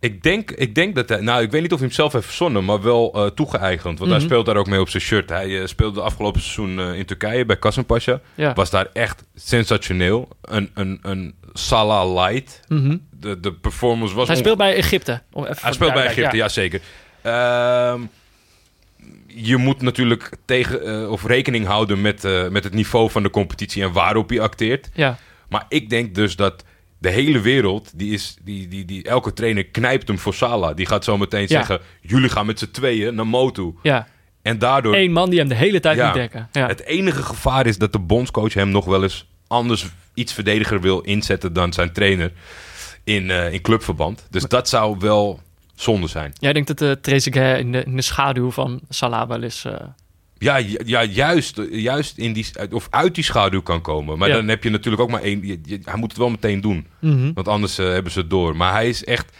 [SPEAKER 6] Ik denk, ik denk dat hij... Nou, ik weet niet of hij hem zelf heeft verzonnen, maar wel eh, toegeëigend. Want hij
[SPEAKER 4] Mhm.
[SPEAKER 6] speelt daar ook mee op zijn shirt. Hij eh, speelde afgelopen seizoen eh, in Turkije bij Kasımpaşa.
[SPEAKER 4] Ja.
[SPEAKER 6] Was daar echt sensationeel. Een, een, een Salah light.
[SPEAKER 4] Mhm.
[SPEAKER 6] De, de performance was...
[SPEAKER 4] Hij speelt bij Egypte. Om even
[SPEAKER 6] hij speelt bij Egypte, ja, zeker. Ehm, je moet natuurlijk tegen, of rekening houden met, met het niveau van de competitie en waarop hij acteert.
[SPEAKER 4] Ja,
[SPEAKER 6] Maar ik denk dus dat de hele wereld, die is, die, die, die, elke trainer knijpt hem voor Salah. Die gaat zo meteen
[SPEAKER 4] Ja.
[SPEAKER 6] zeggen, jullie gaan met z'n tweeën naar Motu.
[SPEAKER 4] ja.
[SPEAKER 6] En daardoor,
[SPEAKER 4] Eén man die hem de hele tijd
[SPEAKER 6] Ja.
[SPEAKER 4] moet dekken. Ja.
[SPEAKER 6] het enige gevaar is dat de bondscoach hem nog wel eens anders iets verdediger wil inzetten dan zijn trainer in, eh, in clubverband. Dus dat zou wel zonde zijn.
[SPEAKER 4] Jij denkt dat de Trezeguet in de, in de schaduw van Salah wel eens... eh,
[SPEAKER 6] Ja, ja juist, juist in die, of uit die schaduw kan komen. Maar
[SPEAKER 4] Ja.
[SPEAKER 6] dan heb je natuurlijk ook maar één. je- je- hij moet het wel meteen doen.
[SPEAKER 4] mhm.
[SPEAKER 6] Want anders eh, hebben ze het door. Maar hij is echt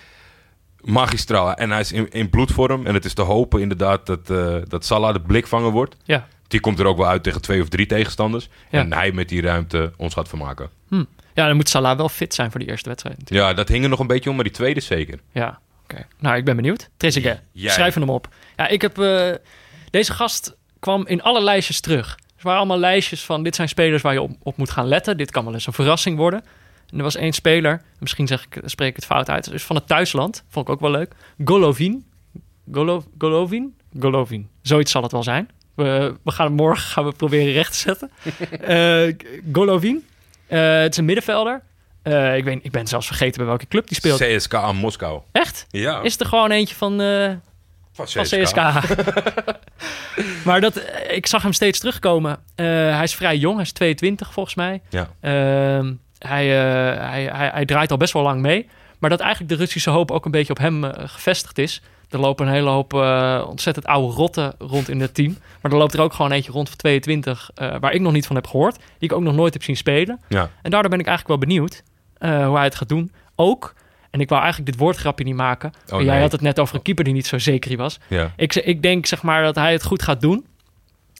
[SPEAKER 6] magistraal. En hij is in, in bloedvorm. En het is te hopen inderdaad dat, eh, dat Salah de blikvanger wordt.
[SPEAKER 4] Ja.
[SPEAKER 6] Die komt er ook wel uit tegen twee of drie tegenstanders.
[SPEAKER 4] Ja.
[SPEAKER 6] En hij met die ruimte ons gaat vermaken.
[SPEAKER 4] Ja, Ja, dan moet Salah wel fit zijn voor die eerste wedstrijd. natuurlijk.
[SPEAKER 6] Ja, dat hing er nog een beetje om, maar die tweede zeker.
[SPEAKER 4] Ja, oké. Nou, ik ben benieuwd. Trezeguet,
[SPEAKER 6] Jij.
[SPEAKER 4] schrijven hem op. Ja, ik heb... eh, deze gast kwam in alle lijstjes terug. Er waren allemaal lijstjes van... dit zijn spelers waar je op, op moet gaan letten. Dit kan wel eens een verrassing worden. En er was één speler, misschien zeg ik, spreek ik het fout uit... dus van het thuisland, vond ik ook wel leuk. Golovin. Golo, Golovin? Golovin. Zoiets zal het wel zijn. We, we gaan morgen gaan we proberen recht te zetten. Eh, Golovin. Eh, het is een middenvelder. Eh, ik, weet, ik ben zelfs vergeten bij welke club die speelt.
[SPEAKER 6] CSKA Moskou.
[SPEAKER 4] Echt?
[SPEAKER 6] Ja,
[SPEAKER 4] Is er gewoon eentje van,
[SPEAKER 6] van
[SPEAKER 4] van CSK. maar dat, eh, ik zag hem steeds terugkomen. Eh, hij is vrij jong, hij is 22 volgens mij.
[SPEAKER 6] Ja.
[SPEAKER 4] Ehm, hij, eh, hij, hij, hij draait al best wel lang mee. Maar dat eigenlijk de Russische hoop ook een beetje op hem gevestigd is. Er lopen een hele hoop ontzettend oude rotten rond in het team. Maar er loopt er ook gewoon eentje rond van 22, eh, waar ik nog niet van heb gehoord. Die ik ook nog nooit heb zien spelen.
[SPEAKER 6] Ja.
[SPEAKER 4] En daardoor ben ik eigenlijk wel benieuwd hoe hij het gaat doen. Ook, en ik wou eigenlijk dit woordgrapje niet maken. jij
[SPEAKER 6] nee.
[SPEAKER 4] had het net over een keeper die niet zo zeker was.
[SPEAKER 6] Ja.
[SPEAKER 4] Ik, ik denk zeg maar dat hij het goed gaat doen.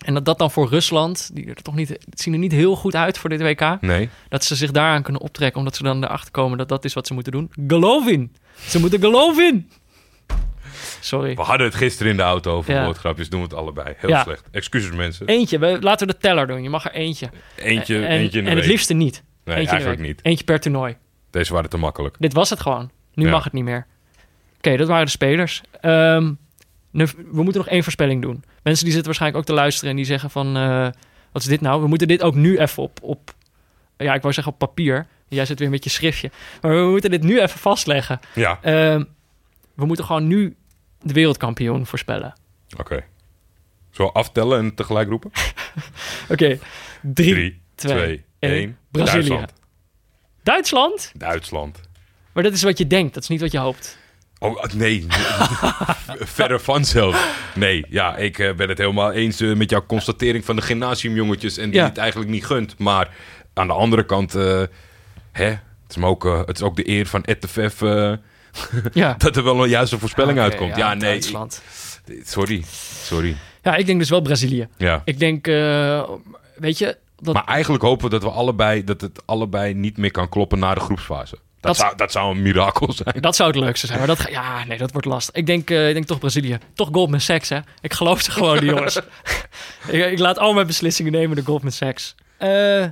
[SPEAKER 4] En dat dat dan voor Rusland, die er toch niet, het zien er niet heel goed uit voor dit WK,
[SPEAKER 6] Nee.
[SPEAKER 4] dat ze zich daaraan kunnen optrekken, omdat ze dan erachter komen dat dat is wat ze moeten doen. Geloof in! Ze moeten geloof in! Sorry.
[SPEAKER 6] We hadden het gisteren in de auto over
[SPEAKER 4] Ja.
[SPEAKER 6] woordgrapjes. Doen we het allebei. Heel
[SPEAKER 4] Ja.
[SPEAKER 6] slecht. Excuses mensen.
[SPEAKER 4] Eentje, we, laten we de teller doen. Je mag er eentje.
[SPEAKER 6] Eentje,
[SPEAKER 4] en
[SPEAKER 6] eentje in de
[SPEAKER 4] en het liefste niet.
[SPEAKER 6] Nee,
[SPEAKER 4] eentje
[SPEAKER 6] eigenlijk niet.
[SPEAKER 4] Eentje per toernooi.
[SPEAKER 6] Deze waren te makkelijk.
[SPEAKER 4] Dit was het gewoon. Nu
[SPEAKER 6] Ja.
[SPEAKER 4] mag het niet meer. Oké, dat waren de spelers. Ehm, nu, we moeten nog één voorspelling doen. Mensen die zitten waarschijnlijk ook te luisteren en die zeggen van... eh, wat is dit nou? We moeten dit ook nu even op... op ja, ik wou zeggen op papier. Jij zit weer met je schriftje. Maar we moeten dit nu even vastleggen.
[SPEAKER 6] Ja,
[SPEAKER 4] Ehm, we moeten gewoon nu de wereldkampioen voorspellen.
[SPEAKER 6] oké. Zo aftellen en tegelijk roepen?
[SPEAKER 4] Oké, drie,
[SPEAKER 6] 3,
[SPEAKER 4] twee,
[SPEAKER 6] 2,
[SPEAKER 4] één.
[SPEAKER 6] 1.
[SPEAKER 4] Brazilië.
[SPEAKER 6] Duitsland.
[SPEAKER 4] Duitsland?
[SPEAKER 6] Duitsland.
[SPEAKER 4] Maar dat is wat je denkt. Dat is niet wat je hoopt.
[SPEAKER 6] Oh, nee. Verre van zelf. Nee, ja, ik eh, ben het helemaal eens eh, met jouw constatering van de gymnasiumjongetjes en die
[SPEAKER 4] Ja.
[SPEAKER 6] het eigenlijk niet gunt. Maar aan de andere kant, eh, hè, het, is ook, het is ook de eer van ETFF
[SPEAKER 4] Ja.
[SPEAKER 6] dat er wel een juiste voorspelling uitkomt. Ja, nee.
[SPEAKER 4] Duitsland.
[SPEAKER 6] ik- sorry, sorry.
[SPEAKER 4] Ja, ik denk dus wel Brazilië.
[SPEAKER 6] Ja.
[SPEAKER 4] Ik denk, weet je, dat,
[SPEAKER 6] Maar eigenlijk hopen we dat we allebei, dat het allebei niet meer kan kloppen na de groepsfase. Dat,
[SPEAKER 4] Dat-
[SPEAKER 6] zou, dat zou een mirakel zijn.
[SPEAKER 4] dat zou het leukste zijn. Maar dat, ja, nee, dat wordt lastig. Ik denk, eh, ik denk toch Brazilië. Toch Goldman Sachs, hè? Ik geloof ze gewoon, die jongens. ik, ik laat al mijn beslissingen nemen door Goldman Sachs. Eh,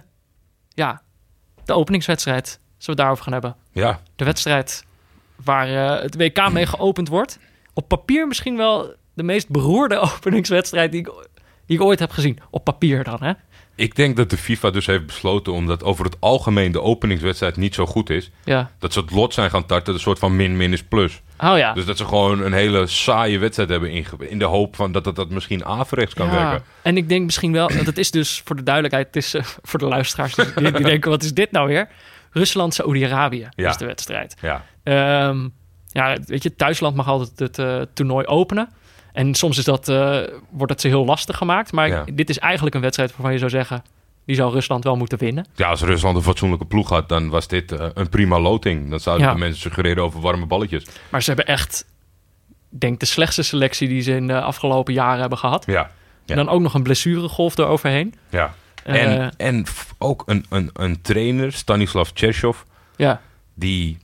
[SPEAKER 4] ja, de openingswedstrijd. Zullen we het daarover gaan hebben?
[SPEAKER 6] Ja,
[SPEAKER 4] De wedstrijd waar eh, het WK mee geopend wordt. Op papier misschien wel de meest beroerde openingswedstrijd die ik, die ik ooit heb gezien. Op papier dan, hè?
[SPEAKER 6] Ik denk dat de FIFA dus heeft besloten, omdat over het algemeen de openingswedstrijd niet zo goed is,
[SPEAKER 4] Ja.
[SPEAKER 6] dat ze het lot zijn gaan tarten, een soort van min-min is plus.
[SPEAKER 4] Oh ja.
[SPEAKER 6] Dus dat ze gewoon een hele saaie wedstrijd hebben inge- in de hoop van dat het dat misschien averechts kan
[SPEAKER 4] ja.
[SPEAKER 6] werken.
[SPEAKER 4] En ik denk misschien wel, dat het is dus voor de duidelijkheid, het is eh, voor de luisteraars die, die denken, wat is dit nou weer? Rusland, Saoedi-Arabië
[SPEAKER 6] Ja.
[SPEAKER 4] is de wedstrijd.
[SPEAKER 6] Ja,
[SPEAKER 4] Ehm, ja, weet je, thuisland mag altijd het eh, toernooi openen. En soms is dat, eh, wordt het ze heel lastig gemaakt. Maar
[SPEAKER 6] Ja.
[SPEAKER 4] dit is eigenlijk een wedstrijd waarvan je zou zeggen... die zou Rusland wel moeten winnen.
[SPEAKER 6] ja als Rusland een fatsoenlijke ploeg had, dan was dit eh, een prima loting. Dan zouden
[SPEAKER 4] Ja.
[SPEAKER 6] de mensen suggereren over warme balletjes.
[SPEAKER 4] Maar ze hebben echt, ik denk de slechtste selectie... die ze in de afgelopen jaren hebben gehad.
[SPEAKER 6] Ja.
[SPEAKER 4] En dan ook nog een blessuregolf eroverheen.
[SPEAKER 6] ja.
[SPEAKER 4] Eh,
[SPEAKER 6] En, en ook een, een, een trainer, Stanislav Chershov,
[SPEAKER 4] ja,
[SPEAKER 6] die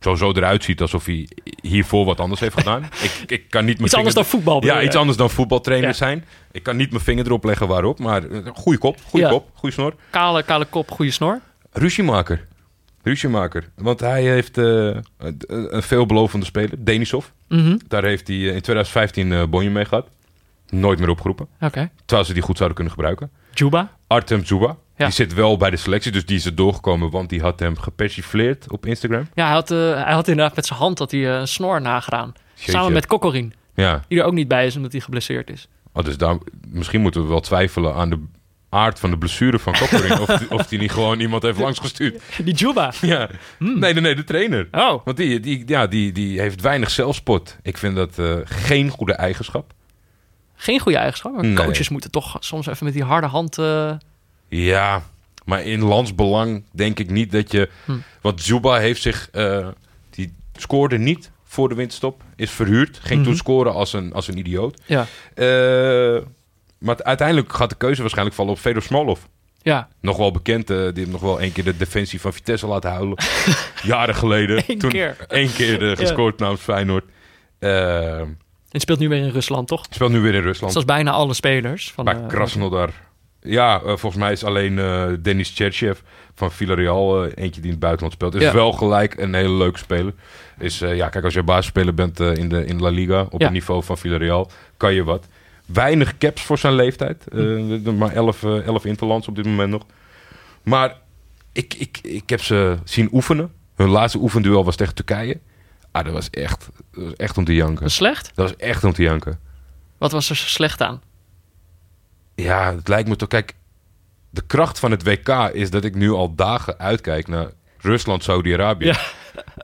[SPEAKER 6] sowieso eruit ziet alsof hij hiervoor wat anders heeft gedaan. ik, ik kan niet mijn
[SPEAKER 4] iets anders dan voetbal.
[SPEAKER 6] Ja, iets anders dan voetbaltrainer
[SPEAKER 4] Ja.
[SPEAKER 6] zijn. Ik kan niet mijn vinger erop leggen waarop, maar eh, goede kop, goede
[SPEAKER 4] Ja.
[SPEAKER 6] kop, goede snor.
[SPEAKER 4] Kale, kale kop, goede snor.
[SPEAKER 6] Ruziemaker. Ruziemaker. Want hij heeft eh, een, een veelbelovende speler, Denisov.
[SPEAKER 4] Mhm.
[SPEAKER 6] Daar heeft hij eh, in 2015 eh bonje mee gehad. Nooit meer opgeroepen.
[SPEAKER 4] Oké.
[SPEAKER 6] Terwijl ze die goed zouden kunnen gebruiken.
[SPEAKER 4] Juba.
[SPEAKER 6] Artem Zuba.
[SPEAKER 4] Ja.
[SPEAKER 6] Die zit wel bij de selectie, dus die is er doorgekomen, want die had hem gepersifleerd op Instagram.
[SPEAKER 4] Ja, hij had, eh, hij had inderdaad met zijn hand had hij, eh, een snor nagedaan.
[SPEAKER 6] Jeetje.
[SPEAKER 4] Samen met Kokkorin,
[SPEAKER 6] Ja,
[SPEAKER 4] die er ook niet bij is omdat hij geblesseerd is.
[SPEAKER 6] oh, dus daar, misschien moeten we wel twijfelen aan de aard van de blessure van Kokkering. of, die- of die niet gewoon iemand heeft langsgestuurd.
[SPEAKER 4] Die Juba.
[SPEAKER 6] Ja. Nee, nee, nee, de trainer.
[SPEAKER 4] Oh,
[SPEAKER 6] Want die, die, ja, die, die heeft weinig zelfspot. Ik vind dat eh, geen goede eigenschap.
[SPEAKER 4] geen goede eigenschap. Maar
[SPEAKER 6] Nee.
[SPEAKER 4] coaches moeten toch soms even met die harde hand...
[SPEAKER 6] Ja, maar in landsbelang denk ik niet dat je...
[SPEAKER 4] Hm.
[SPEAKER 6] Want Zuba heeft zich... eh, die scoorde niet voor de winterstop. Is verhuurd. Ging
[SPEAKER 4] Mhm.
[SPEAKER 6] toen scoren als een, als een idioot.
[SPEAKER 4] ja.
[SPEAKER 6] Eh, maar uiteindelijk gaat de keuze waarschijnlijk vallen op Fedor Smolov.
[SPEAKER 4] Ja,
[SPEAKER 6] Nog wel bekend. eh, die heeft nog wel één keer de defensie van Vitesse laten huilen. Jaren geleden.
[SPEAKER 4] Eén
[SPEAKER 6] Toen
[SPEAKER 4] keer.
[SPEAKER 6] één keer gescoord namens Feyenoord.
[SPEAKER 4] En speelt nu weer in Rusland, toch?
[SPEAKER 6] speelt nu weer in Rusland.
[SPEAKER 4] Zoals bijna alle spelers. Van,
[SPEAKER 6] Bij Krasnodar. Ja, eh, volgens mij is alleen eh, Dennis Cherchev van Villarreal eh, eentje die in het buitenland speelt. Is
[SPEAKER 4] Ja.
[SPEAKER 6] wel gelijk een hele leuke speler. Is, ja, kijk, als je basisspeler bent in, de, in La Liga, op
[SPEAKER 4] Ja.
[SPEAKER 6] het niveau van Villarreal, kan je wat. Weinig caps voor zijn leeftijd. Eh, maar 11 eh, 11 interlands op dit moment nog. Maar ik, ik, ik heb ze zien oefenen. Hun laatste oefenduel was tegen Turkije. Ah, dat was echt, dat was echt om te janken.
[SPEAKER 4] Dat slecht?
[SPEAKER 6] Dat was echt om te janken.
[SPEAKER 4] Wat was er zo slecht aan?
[SPEAKER 6] Ja, het lijkt me toch. Kijk, de kracht van het WK is dat ik nu al dagen uitkijk naar Rusland, Saudi-Arabië.
[SPEAKER 4] Ja.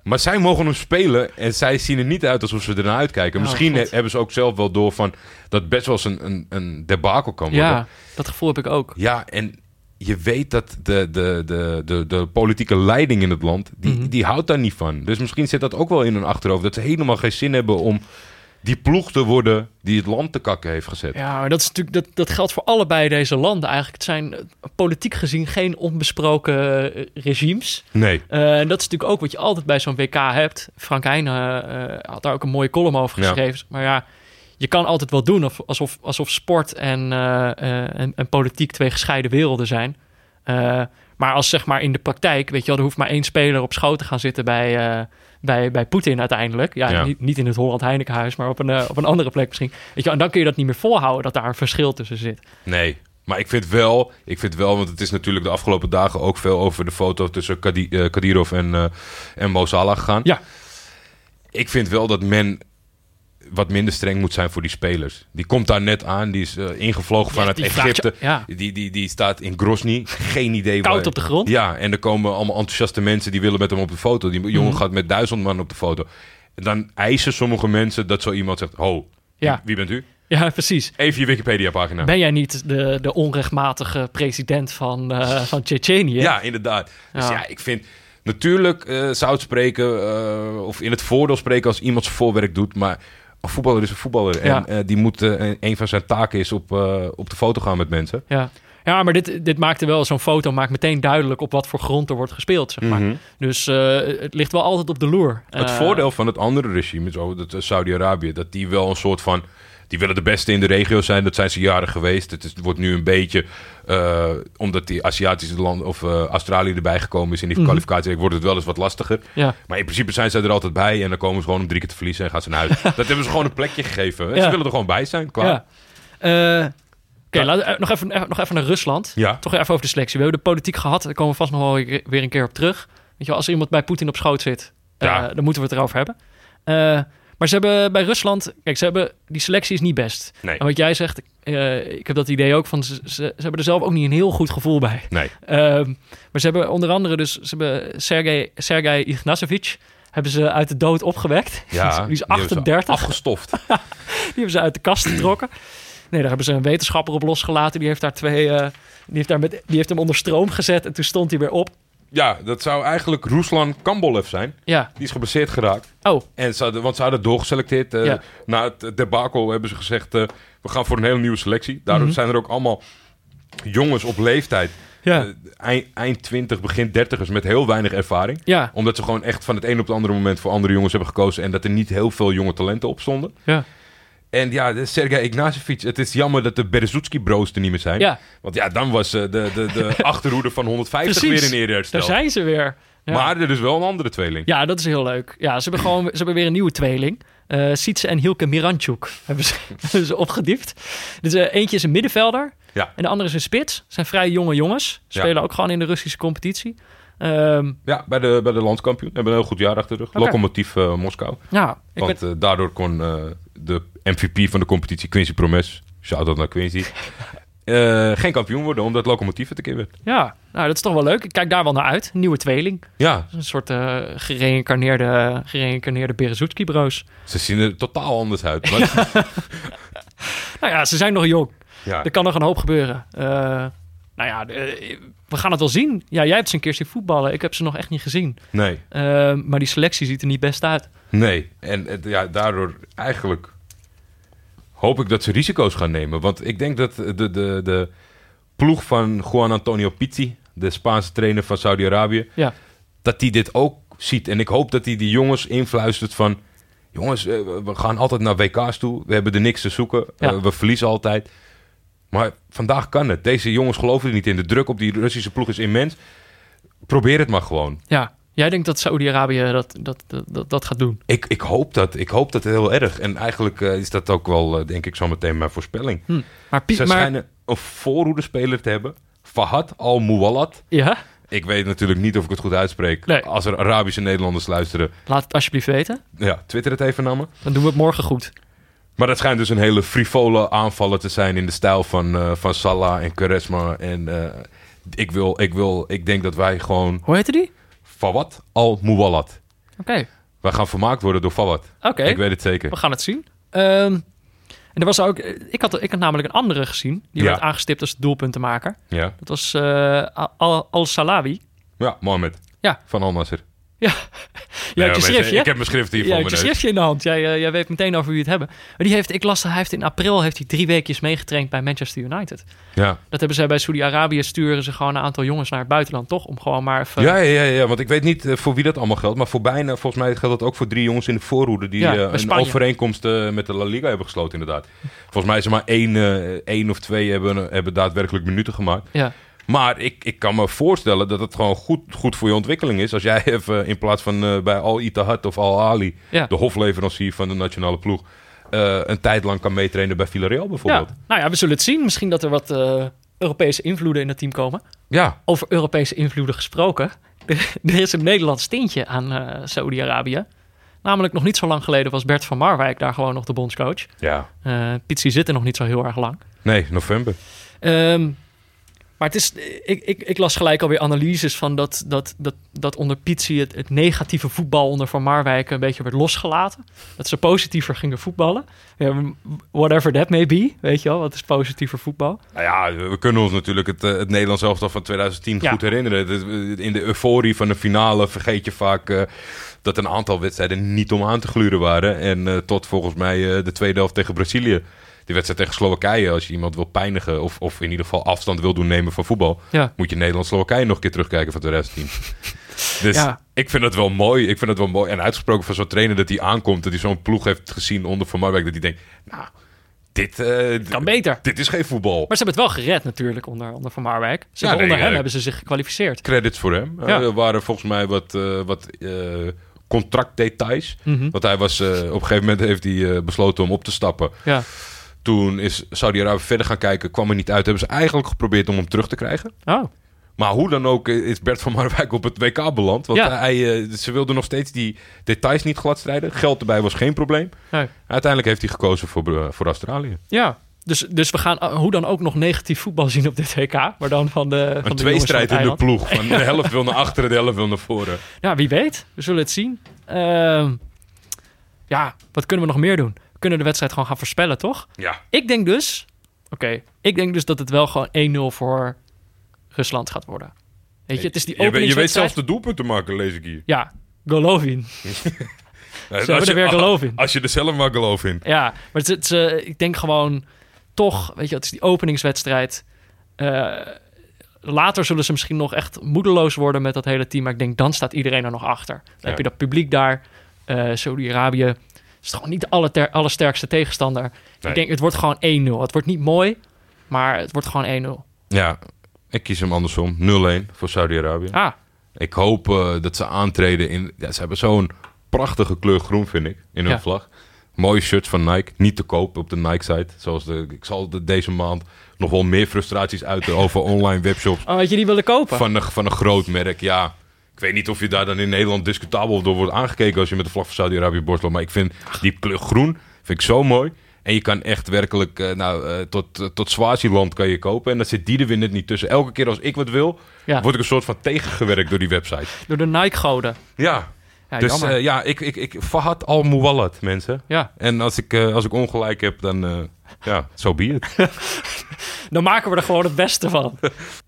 [SPEAKER 6] Maar zij mogen hem spelen en zij zien er niet uit alsof ze ernaar uitkijken.
[SPEAKER 4] Oh,
[SPEAKER 6] Misschien
[SPEAKER 4] God.
[SPEAKER 6] hebben ze ook zelf wel door van dat best wel eens een, een, een debakel kan worden.
[SPEAKER 4] Ja, dat gevoel heb ik ook.
[SPEAKER 6] Ja, en je weet dat de, de, de, de, de politieke leiding in het land, die,
[SPEAKER 4] Mhm.
[SPEAKER 6] die houdt daar niet van. Dus misschien zit dat ook wel in hun achterhoofd. Dat ze helemaal geen zin hebben om die ploeg te worden die het land te kakken heeft gezet.
[SPEAKER 4] Ja, maar dat, is natuurlijk, dat, dat geldt voor allebei deze landen eigenlijk. Het zijn eh, politiek gezien geen onbesproken eh, regimes.
[SPEAKER 6] Nee.
[SPEAKER 4] Eh, en dat is natuurlijk ook wat je altijd bij zo'n WK hebt. Frank Heijn had daar ook een mooie column over
[SPEAKER 6] Ja.
[SPEAKER 4] geschreven. Maar ja, je kan altijd wel doen of, alsof, alsof sport en, en, en politiek twee gescheiden werelden zijn. Maar als zeg maar in de praktijk, weet je wel, er hoeft maar één speler op schoot te gaan zitten bij, bij, bij Poetin uiteindelijk. Ja,
[SPEAKER 6] Ja.
[SPEAKER 4] Niet, niet in het Holland Heinekenhuis, maar op een, eh, op een andere plek misschien. Weet je, en dan kun je dat niet meer volhouden, dat daar een verschil tussen zit.
[SPEAKER 6] Nee. Maar ik vind wel, ik vind wel, want het is natuurlijk de afgelopen dagen ook veel over de foto tussen Kadi- eh, Kadirov en, eh en Mo Salah gegaan.
[SPEAKER 4] Ja.
[SPEAKER 6] Ik vind wel dat men wat minder streng moet zijn voor die spelers. Die komt daar net aan, die is eh, ingevlogen vanuit Egypte.
[SPEAKER 4] ja.
[SPEAKER 6] Die, die, die staat in Grozny. Geen idee
[SPEAKER 4] Koud
[SPEAKER 6] waar-
[SPEAKER 4] op de grond.
[SPEAKER 6] Ja, en er komen allemaal enthousiaste mensen die willen met hem op de foto. Die jongen
[SPEAKER 4] Mhm.
[SPEAKER 6] gaat met duizend man op de foto. En dan eisen sommige mensen dat zo iemand zegt: Ho,
[SPEAKER 4] Ja.
[SPEAKER 6] wie, wie bent u?
[SPEAKER 4] Ja, precies.
[SPEAKER 6] Even je Wikipedia-pagina.
[SPEAKER 4] Ben jij niet de, de onrechtmatige president van, eh van Tsjetsjenië?
[SPEAKER 6] Ja, inderdaad. Dus
[SPEAKER 4] Ja.
[SPEAKER 6] ik vind... Natuurlijk eh, zou het spreken, of in het voordeel spreken als iemand zijn voorwerk doet, maar een voetballer is een voetballer. En eh, die moet, eh, een van zijn taken is op, eh, op de foto gaan met mensen.
[SPEAKER 4] Ja, ja maar dit, dit maakte wel, zo'n foto maakt meteen duidelijk op wat voor grond er wordt gespeeld, zeg maar.
[SPEAKER 6] Mhm.
[SPEAKER 4] Dus het ligt wel altijd op de loer.
[SPEAKER 6] Het voordeel van het andere regime, zo, dat Saudi-Arabië, dat die wel een soort van... Die willen de beste in de regio zijn, dat zijn ze jaren geweest. Het, is, wordt nu een beetje, eh, omdat die Aziatische landen of eh, Australië erbij gekomen is in die
[SPEAKER 4] Mhm.
[SPEAKER 6] kwalificatie, wordt het wel eens wat lastiger.
[SPEAKER 4] Ja.
[SPEAKER 6] Maar in principe zijn ze er altijd bij en dan komen ze gewoon om drie keer te verliezen en gaan ze naar huis. dat hebben ze gewoon een plekje gegeven.
[SPEAKER 4] Ja.
[SPEAKER 6] Ze willen er gewoon bij zijn, klaar.
[SPEAKER 4] Ja. Eh, Oké, eh, nog, even, nog even naar Rusland.
[SPEAKER 6] Ja.
[SPEAKER 4] Toch even over de selectie. We hebben de politiek gehad, daar komen we vast nog wel weer een keer op terug. Weet je wel, als er iemand bij Poetin op schoot zit, dan moeten we het erover hebben. Eh, maar ze hebben bij Rusland, kijk, ze hebben, die selectie is niet best.
[SPEAKER 6] Nee.
[SPEAKER 4] En wat jij zegt, eh, ik heb dat idee ook van, ze, ze, ze hebben er zelf ook niet een heel goed gevoel bij.
[SPEAKER 6] Nee.
[SPEAKER 4] Ehm, maar ze hebben onder andere dus, ze hebben Sergei, Sergei Ignasevich, hebben ze uit de dood opgewekt.
[SPEAKER 6] Ja,
[SPEAKER 4] die is
[SPEAKER 6] hebben ze
[SPEAKER 4] 38.
[SPEAKER 6] Afgestoft.
[SPEAKER 4] Die hebben ze uit de kast getrokken. Nee, daar hebben ze een wetenschapper op losgelaten. Die heeft daar twee. eh, die, heeft daar met, die heeft hem onder stroom gezet. En toen stond hij weer op.
[SPEAKER 6] ja, dat zou eigenlijk Ruslan Kambolev zijn.
[SPEAKER 4] Ja.
[SPEAKER 6] Die is geblesseerd geraakt.
[SPEAKER 4] Oh.
[SPEAKER 6] En ze hadden, want ze hadden doorgeselecteerd. eh,
[SPEAKER 4] Ja.
[SPEAKER 6] Na het debacle hebben ze gezegd... eh, we gaan voor een hele nieuwe selectie. Daarom
[SPEAKER 4] Mhm.
[SPEAKER 6] zijn er ook allemaal jongens op leeftijd.
[SPEAKER 4] Ja.
[SPEAKER 6] eh, eind, eind 20, begin 30ers met heel weinig ervaring.
[SPEAKER 4] Ja.
[SPEAKER 6] Omdat ze gewoon echt van het een op het andere moment voor andere jongens hebben gekozen. En dat er niet heel veel jonge talenten op stonden.
[SPEAKER 4] Ja.
[SPEAKER 6] En ja, de Sergej Ignacevic. Het is jammer dat de Berezutski-bro's er niet meer zijn.
[SPEAKER 4] Ja.
[SPEAKER 6] Want ja, dan was eh, de, de, de achterhoede van 150
[SPEAKER 4] Precies.
[SPEAKER 6] weer in ere herstel.
[SPEAKER 4] Daar zijn ze weer. Ja.
[SPEAKER 6] Maar er is wel een andere tweeling.
[SPEAKER 4] Ja, dat is heel leuk. Ja, ze hebben gewoon ze hebben weer een nieuwe tweeling. Eh Sietse en Hielke Miranchuk hebben ze, hebben ze opgediept. Dus eh, eentje is een middenvelder.
[SPEAKER 6] Ja.
[SPEAKER 4] En de andere is een spits. Zijn vrij jonge jongens.
[SPEAKER 6] Ja.
[SPEAKER 4] Spelen ook gewoon in de Russische competitie. Ehm,
[SPEAKER 6] Ja, bij de, bij de landskampioen. Hebben een heel goed jaar achter de rug. Lokomotief eh, Moskou.
[SPEAKER 4] ja,
[SPEAKER 6] Want
[SPEAKER 4] ben-
[SPEAKER 6] eh, daardoor kon eh, de MVP van de competitie, Quincy Promes, shout-out naar Quincy, geen kampioen worden, omdat Lokomotief het een keer werd.
[SPEAKER 4] ja, nou, dat is toch wel leuk. Ik kijk daar wel naar uit. Nieuwe tweeling.
[SPEAKER 6] Ja,
[SPEAKER 4] Een soort eh gereïncarneerde, gereïncarneerde Berezutski-bro's.
[SPEAKER 6] ze zien er totaal anders uit. Maar,
[SPEAKER 4] Nou ja, ze zijn nog jong.
[SPEAKER 6] ja.
[SPEAKER 4] Er kan nog een hoop gebeuren. Eh, nou ja, eh, we gaan het wel zien. Ja, jij hebt ze een keer zien voetballen. Ik heb ze nog echt niet gezien.
[SPEAKER 6] Nee,
[SPEAKER 4] Eh, maar die selectie ziet er niet best uit.
[SPEAKER 6] nee. En eh, ja, daardoor eigenlijk hoop ik dat ze risico's gaan nemen. Want ik denk dat de, de, de ploeg van Juan Antonio Pizzi, de Spaanse trainer van Saudi-Arabië,
[SPEAKER 4] Ja.
[SPEAKER 6] dat hij dit ook ziet. En ik hoop dat hij die jongens influistert van... Jongens, eh, we gaan altijd naar WK's toe. We hebben er niks te zoeken.
[SPEAKER 4] Ja.
[SPEAKER 6] We verliezen altijd. Maar vandaag kan het. Deze jongens geloven er niet in. De druk op die Russische ploeg is immens. Probeer het maar gewoon.
[SPEAKER 4] Ja. Jij denkt dat Saudi-Arabië dat, dat, dat, dat, gaat doen?
[SPEAKER 6] Ik, ik hoop dat. Ik hoop dat heel erg. En eigenlijk eh, is dat ook wel, eh, denk ik, zo meteen mijn voorspelling.
[SPEAKER 4] Maar, Pi-
[SPEAKER 6] Ze
[SPEAKER 4] maar
[SPEAKER 6] schijnen een voorhoedespeler te hebben. Fahad al-Muwallat.
[SPEAKER 4] ja,
[SPEAKER 6] Ik weet natuurlijk niet of ik het goed uitspreek.
[SPEAKER 4] Nee.
[SPEAKER 6] Als er Arabische Nederlanders luisteren,
[SPEAKER 4] laat het alsjeblieft weten.
[SPEAKER 6] ja, twitter het even naar me.
[SPEAKER 4] Dan doen we het morgen goed.
[SPEAKER 6] Maar dat schijnt dus een hele frivole aanvaller te zijn in de stijl van, eh, van Salah en Quaresma. En eh, ik, wil, ik, wil, ik denk dat wij gewoon
[SPEAKER 4] Hoe heette die?
[SPEAKER 6] Fawad al-Muwallat.
[SPEAKER 4] Oké,
[SPEAKER 6] Wij gaan vermaakt worden door Fawad.
[SPEAKER 4] oké.
[SPEAKER 6] Ik weet het zeker.
[SPEAKER 4] We gaan het zien. Ehm, en er was ook... Ik had, ik had namelijk een andere gezien. Die
[SPEAKER 6] Ja.
[SPEAKER 4] werd aangestipt als doelpuntenmaker.
[SPEAKER 6] Ja,
[SPEAKER 4] Dat was Al- Al-Salawi.
[SPEAKER 6] ja Mohamed.
[SPEAKER 4] Ja.
[SPEAKER 6] Van Al
[SPEAKER 4] Ja, je schriftje.
[SPEAKER 6] Ik heb mijn schrift hier voor
[SPEAKER 4] je
[SPEAKER 6] neus.
[SPEAKER 4] schriftje in de hand. Jij, eh, jij weet meteen over wie het hebben. Maar die heeft, ik las, hij heeft in april heeft hij drie weekjes meegetraind bij Manchester United.
[SPEAKER 6] Ja.
[SPEAKER 4] Dat hebben zij bij Saudi-Arabië. Sturen ze gewoon een aantal jongens naar het buitenland, toch? Om gewoon maar even...
[SPEAKER 6] Ja, ja, ja, ja, want ik weet niet eh, voor wie dat allemaal geldt. Maar voor bijna, volgens mij geldt dat ook voor drie jongens in de voorhoede. Die
[SPEAKER 4] Ja,
[SPEAKER 6] eh, een overeenkomst met de La Liga hebben gesloten, inderdaad. Volgens mij is er maar één, één of twee hebben, hebben daadwerkelijk minuten gemaakt.
[SPEAKER 4] Ja.
[SPEAKER 6] Maar ik, ik kan me voorstellen dat het gewoon goed, goed voor je ontwikkeling is. Als jij even in plaats van eh, bij Al Ittihad of Al Ali,
[SPEAKER 4] Ja.
[SPEAKER 6] de hofleverancier van de nationale ploeg, eh, een tijd lang kan meetrainen bij Villarreal bijvoorbeeld.
[SPEAKER 4] Ja. Nou ja, we zullen het zien. Misschien dat er wat eh, Europese invloeden in het team komen.
[SPEAKER 6] Ja,
[SPEAKER 4] Over Europese invloeden gesproken. er is een Nederlands tintje aan Saudi-Arabië. Namelijk nog niet zo lang geleden was Bert van Marwijk daar gewoon nog de bondscoach.
[SPEAKER 6] ja.
[SPEAKER 4] Eh Pizzi zit er nog niet zo heel erg lang.
[SPEAKER 6] Nee, november.
[SPEAKER 4] Ehm, maar het is, ik, ik, ik las gelijk alweer analyses van dat, dat, dat, dat onder Pizzi het, het negatieve voetbal onder Van Marwijk een beetje werd losgelaten. Dat ze positiever gingen voetballen. Whatever that may be, weet je wel, wat is positiever voetbal?
[SPEAKER 6] Nou ja, we kunnen ons natuurlijk het, eh, het Nederlands elftal van 2010
[SPEAKER 4] Ja.
[SPEAKER 6] goed herinneren. Het- In de euforie van de finale vergeet je vaak eh, dat een aantal wedstrijden niet om aan te gluren waren. En eh, tot volgens mij eh, de tweede helft tegen Brazilië. Die wedstrijd tegen Slowakije, als je iemand wil pijnigen of, of in ieder geval afstand wil doen nemen van voetbal,
[SPEAKER 4] Ja.
[SPEAKER 6] moet je Nederland-Slowakije nog een keer terugkijken van 2010. dus
[SPEAKER 4] Ja.
[SPEAKER 6] ik vind het wel mooi. Ik vind het wel mooi. En uitgesproken van zo'n trainer dat hij aankomt, dat hij zo'n ploeg heeft gezien onder Van Marwijk, dat hij denkt, nou, dit, eh,
[SPEAKER 4] Kan beter.
[SPEAKER 6] dit is geen voetbal.
[SPEAKER 4] Maar ze hebben het wel gered natuurlijk onder, onder Van Marwijk. Ze
[SPEAKER 6] Ja, nee,
[SPEAKER 4] onder hem
[SPEAKER 6] ja.
[SPEAKER 4] hebben ze zich gekwalificeerd.
[SPEAKER 6] credits voor hem.
[SPEAKER 4] Ja.
[SPEAKER 6] Er waren volgens mij wat, eh, wat eh, contractdetails.
[SPEAKER 4] Mhm.
[SPEAKER 6] Want hij was, eh, op een gegeven moment heeft hij eh, besloten om op te stappen.
[SPEAKER 4] Ja.
[SPEAKER 6] Toen is Saudi-Arabië verder gaan kijken, kwam er niet uit. Hebben ze eigenlijk geprobeerd om hem terug te krijgen.
[SPEAKER 4] Oh,
[SPEAKER 6] Maar hoe dan ook is Bert van Marwijk op het WK beland. Want
[SPEAKER 4] Ja.
[SPEAKER 6] hij, eh, ze wilden nog steeds die details niet gladstrijden. Geld erbij was geen probleem.
[SPEAKER 4] nee.
[SPEAKER 6] Uiteindelijk heeft hij gekozen voor, eh, voor Australië.
[SPEAKER 4] Ja. Dus, dus we gaan eh, hoe dan ook nog negatief voetbal zien op dit WK. Maar dan van de. Van
[SPEAKER 6] Een
[SPEAKER 4] de van
[SPEAKER 6] tweestrijd in de ploeg. Van de helft wil naar achteren, de helft wil naar voren.
[SPEAKER 4] Ja, wie weet. We zullen het zien. Ehm, ja, wat kunnen we nog meer doen? We kunnen de wedstrijd gewoon gaan voorspellen, toch?
[SPEAKER 6] Ja,
[SPEAKER 4] Ik denk dus... Oké, ik denk dus dat het wel gewoon 1-0 voor Rusland gaat worden. Weet je, het is die
[SPEAKER 6] je, weet- je weet
[SPEAKER 4] openingswedstrijd.
[SPEAKER 6] zelfs de doelpunten maken, lees ik hier.
[SPEAKER 4] Ja, Golovin.
[SPEAKER 6] Ja,
[SPEAKER 4] Ze hebben er weer geloof in.
[SPEAKER 6] Als je er zelf maar geloof in.
[SPEAKER 4] Ja, maar het, het, eh, ik denk gewoon toch, weet je, het is die openingswedstrijd. Eh, later zullen ze misschien nog echt moedeloos worden met dat hele team. Maar ik denk, dan staat iedereen er nog achter. Dan
[SPEAKER 6] Ja.
[SPEAKER 4] heb je dat publiek daar. Eh Saudi-Arabië is gewoon niet de alle ter- allersterkste tegenstander.
[SPEAKER 6] Nee.
[SPEAKER 4] Ik denk, het wordt gewoon 1-0. Het wordt niet mooi, maar het wordt gewoon 1-0.
[SPEAKER 6] Ja, ik kies hem andersom. 0-1 voor Saudi-Arabië.
[SPEAKER 4] Ah,
[SPEAKER 6] Ik hoop eh, dat ze aantreden in... Ja, ze hebben zo'n prachtige kleur groen, vind ik, in hun
[SPEAKER 4] Ja.
[SPEAKER 6] vlag. Mooie shirts van Nike. Niet te koop op de Nike-site. Zoals de, ik zal de, deze maand nog wel meer frustraties uiten over online webshops.
[SPEAKER 4] oh, had je die willen kopen?
[SPEAKER 6] Van een, van een groot merk, ja. Ik weet niet of je daar dan in Nederland discutabel door wordt aangekeken als je met de vlag van Saudi-Arabië borstel. Maar ik vind die kleur groen vind ik zo mooi. En je kan echt werkelijk, eh, nou, eh, tot, eh, tot Swaziland kan je kopen. En dat zit die er weer net niet tussen. Elke keer als ik wat wil,
[SPEAKER 4] Ja.
[SPEAKER 6] word ik een soort van tegengewerkt door die website.
[SPEAKER 4] Door de Nike-goden.
[SPEAKER 6] Ja,
[SPEAKER 4] Ja,
[SPEAKER 6] dus ja, ik, ik, ik, Fahad al Muwallat, mensen.
[SPEAKER 4] ja.
[SPEAKER 6] En als ik, als ik ongelijk heb, dan, ja, zo be it.
[SPEAKER 4] Dan maken we er gewoon het beste van.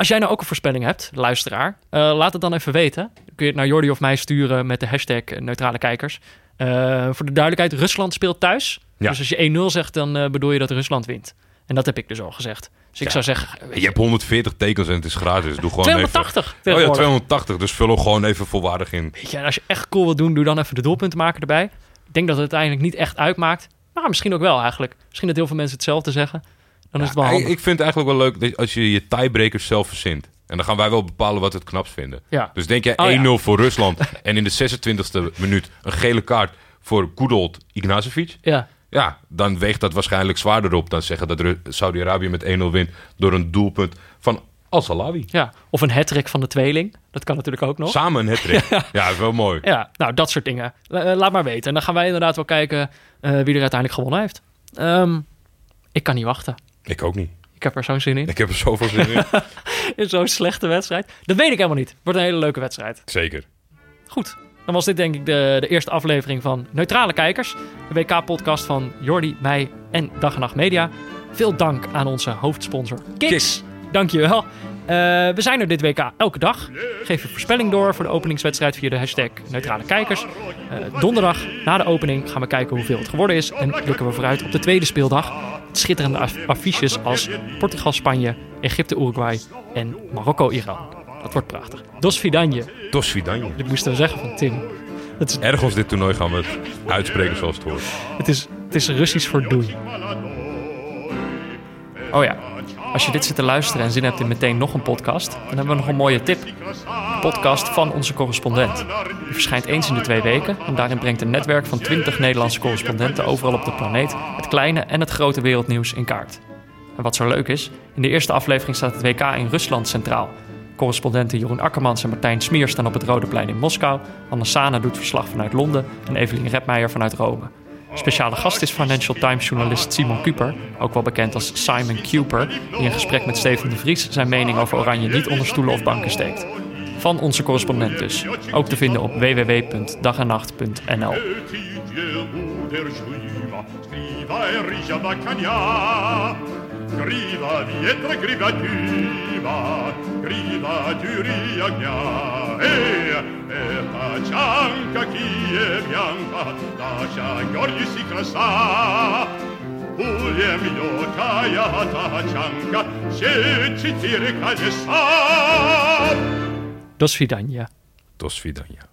[SPEAKER 4] Als jij nou ook een voorspelling hebt, luisteraar, eh, laat het dan even weten. Dan kun je het naar Jordi of mij sturen met de hashtag neutrale kijkers. Eh, voor de duidelijkheid, Rusland speelt thuis.
[SPEAKER 6] Ja.
[SPEAKER 4] Dus als je 1-0 zegt, dan eh, bedoel je dat Rusland wint. En dat heb ik dus al gezegd. Dus ik zou zeggen,
[SPEAKER 6] Je hebt 140 tekens en het is gratis. Doe gewoon
[SPEAKER 4] 280
[SPEAKER 6] even... Oh ja,
[SPEAKER 4] tegenwoordig.
[SPEAKER 6] 280. Dus vul hem gewoon even volwaardig in.
[SPEAKER 4] Weet je, en als je echt cool wilt doen, doe dan even de doelpunten maken erbij. Ik denk dat het uiteindelijk niet echt uitmaakt. Nou, misschien ook wel eigenlijk. Misschien dat heel veel mensen hetzelfde zeggen. Dan is het wel
[SPEAKER 6] Ja, ik,
[SPEAKER 4] handig.
[SPEAKER 6] ik vind het eigenlijk wel leuk dat als je je tiebreakers zelf verzint. En dan gaan wij wel bepalen wat het knapst vinden.
[SPEAKER 4] Ja.
[SPEAKER 6] Dus denk jij
[SPEAKER 4] Oh,
[SPEAKER 6] 1-0
[SPEAKER 4] ja.
[SPEAKER 6] voor Rusland en in de 26e minuut een gele kaart voor Kudold Ignacevic?
[SPEAKER 4] Ja,
[SPEAKER 6] Ja, dan weegt dat waarschijnlijk zwaarder op dan zeggen dat Saudi-Arabië met 1-0 wint door een doelpunt van Al-Salawi.
[SPEAKER 4] ja. Of een hattrick van de tweeling. Dat kan natuurlijk ook nog.
[SPEAKER 6] Samen een hat Ja, is wel mooi.
[SPEAKER 4] Ja, nou, dat soort dingen. Eh, laat maar weten. En dan gaan wij inderdaad wel kijken eh, wie er uiteindelijk gewonnen heeft. Ehm, ik kan niet wachten.
[SPEAKER 6] Ik ook niet.
[SPEAKER 4] Ik heb er zo'n zin in.
[SPEAKER 6] Ik heb er zoveel zin in.
[SPEAKER 4] In zo'n slechte wedstrijd. Dat weet ik helemaal niet. Wordt een hele leuke wedstrijd.
[SPEAKER 6] Zeker.
[SPEAKER 4] Goed. Dan was dit denk ik de, de eerste aflevering van Neutrale Kijkers. De WK-podcast van Jordi, mij en Dag en Nacht Media. Veel dank aan onze hoofdsponsor Kiks.
[SPEAKER 6] Kiks.
[SPEAKER 4] Dankjewel. Eh we zijn er dit WK elke dag. Geef je voorspelling door voor de openingswedstrijd via de hashtag Neutrale Kijkers. Eh, donderdag na de opening gaan we kijken hoeveel het geworden is. En blikken we vooruit op de tweede speeldag. Schitterende af- affiches als Portugal-Spanje, Egypte-Uruguay en Marokko-Iran. Dat wordt prachtig. Dos Vidanje.
[SPEAKER 6] Dos Vidanje.
[SPEAKER 4] Dit moesten we zeggen van Tim. Het is,
[SPEAKER 6] Ergens dit toernooi gaan we het uitspreken zoals het hoort.
[SPEAKER 4] het is, het is Russisch voor doei. Oh ja, als je dit zit te luisteren en zin hebt in meteen nog een podcast, dan hebben we nog een mooie tip. Een podcast van onze correspondent. Die verschijnt eens in de twee weken en daarin brengt een netwerk van 20 Nederlandse correspondenten overal op de planeet het kleine en het grote wereldnieuws in kaart. En wat zo leuk is, in de eerste aflevering staat het WK in Rusland centraal. Correspondenten Jeroen Akkermans en Martijn Smier staan op het Rode Plein in Moskou. Anne Sana doet verslag vanuit Londen en Evelien Redmeijer vanuit Rome. Speciale gast is Financial Times journalist Simon Kuper, ook wel bekend als Simon Kuper, die in gesprek met Steven de Vries zijn mening over Oranje niet onder stoelen of banken steekt. Van onze correspondent dus. Ook te vinden op www.dagennacht.nl.
[SPEAKER 8] Griva взрыва, грида, тюри огня. Эй, это чанка, киевьянка, дача, гордость и краса. Пулем легкая тачанка, все четыре колеса.
[SPEAKER 4] До свидания.
[SPEAKER 6] До свидания.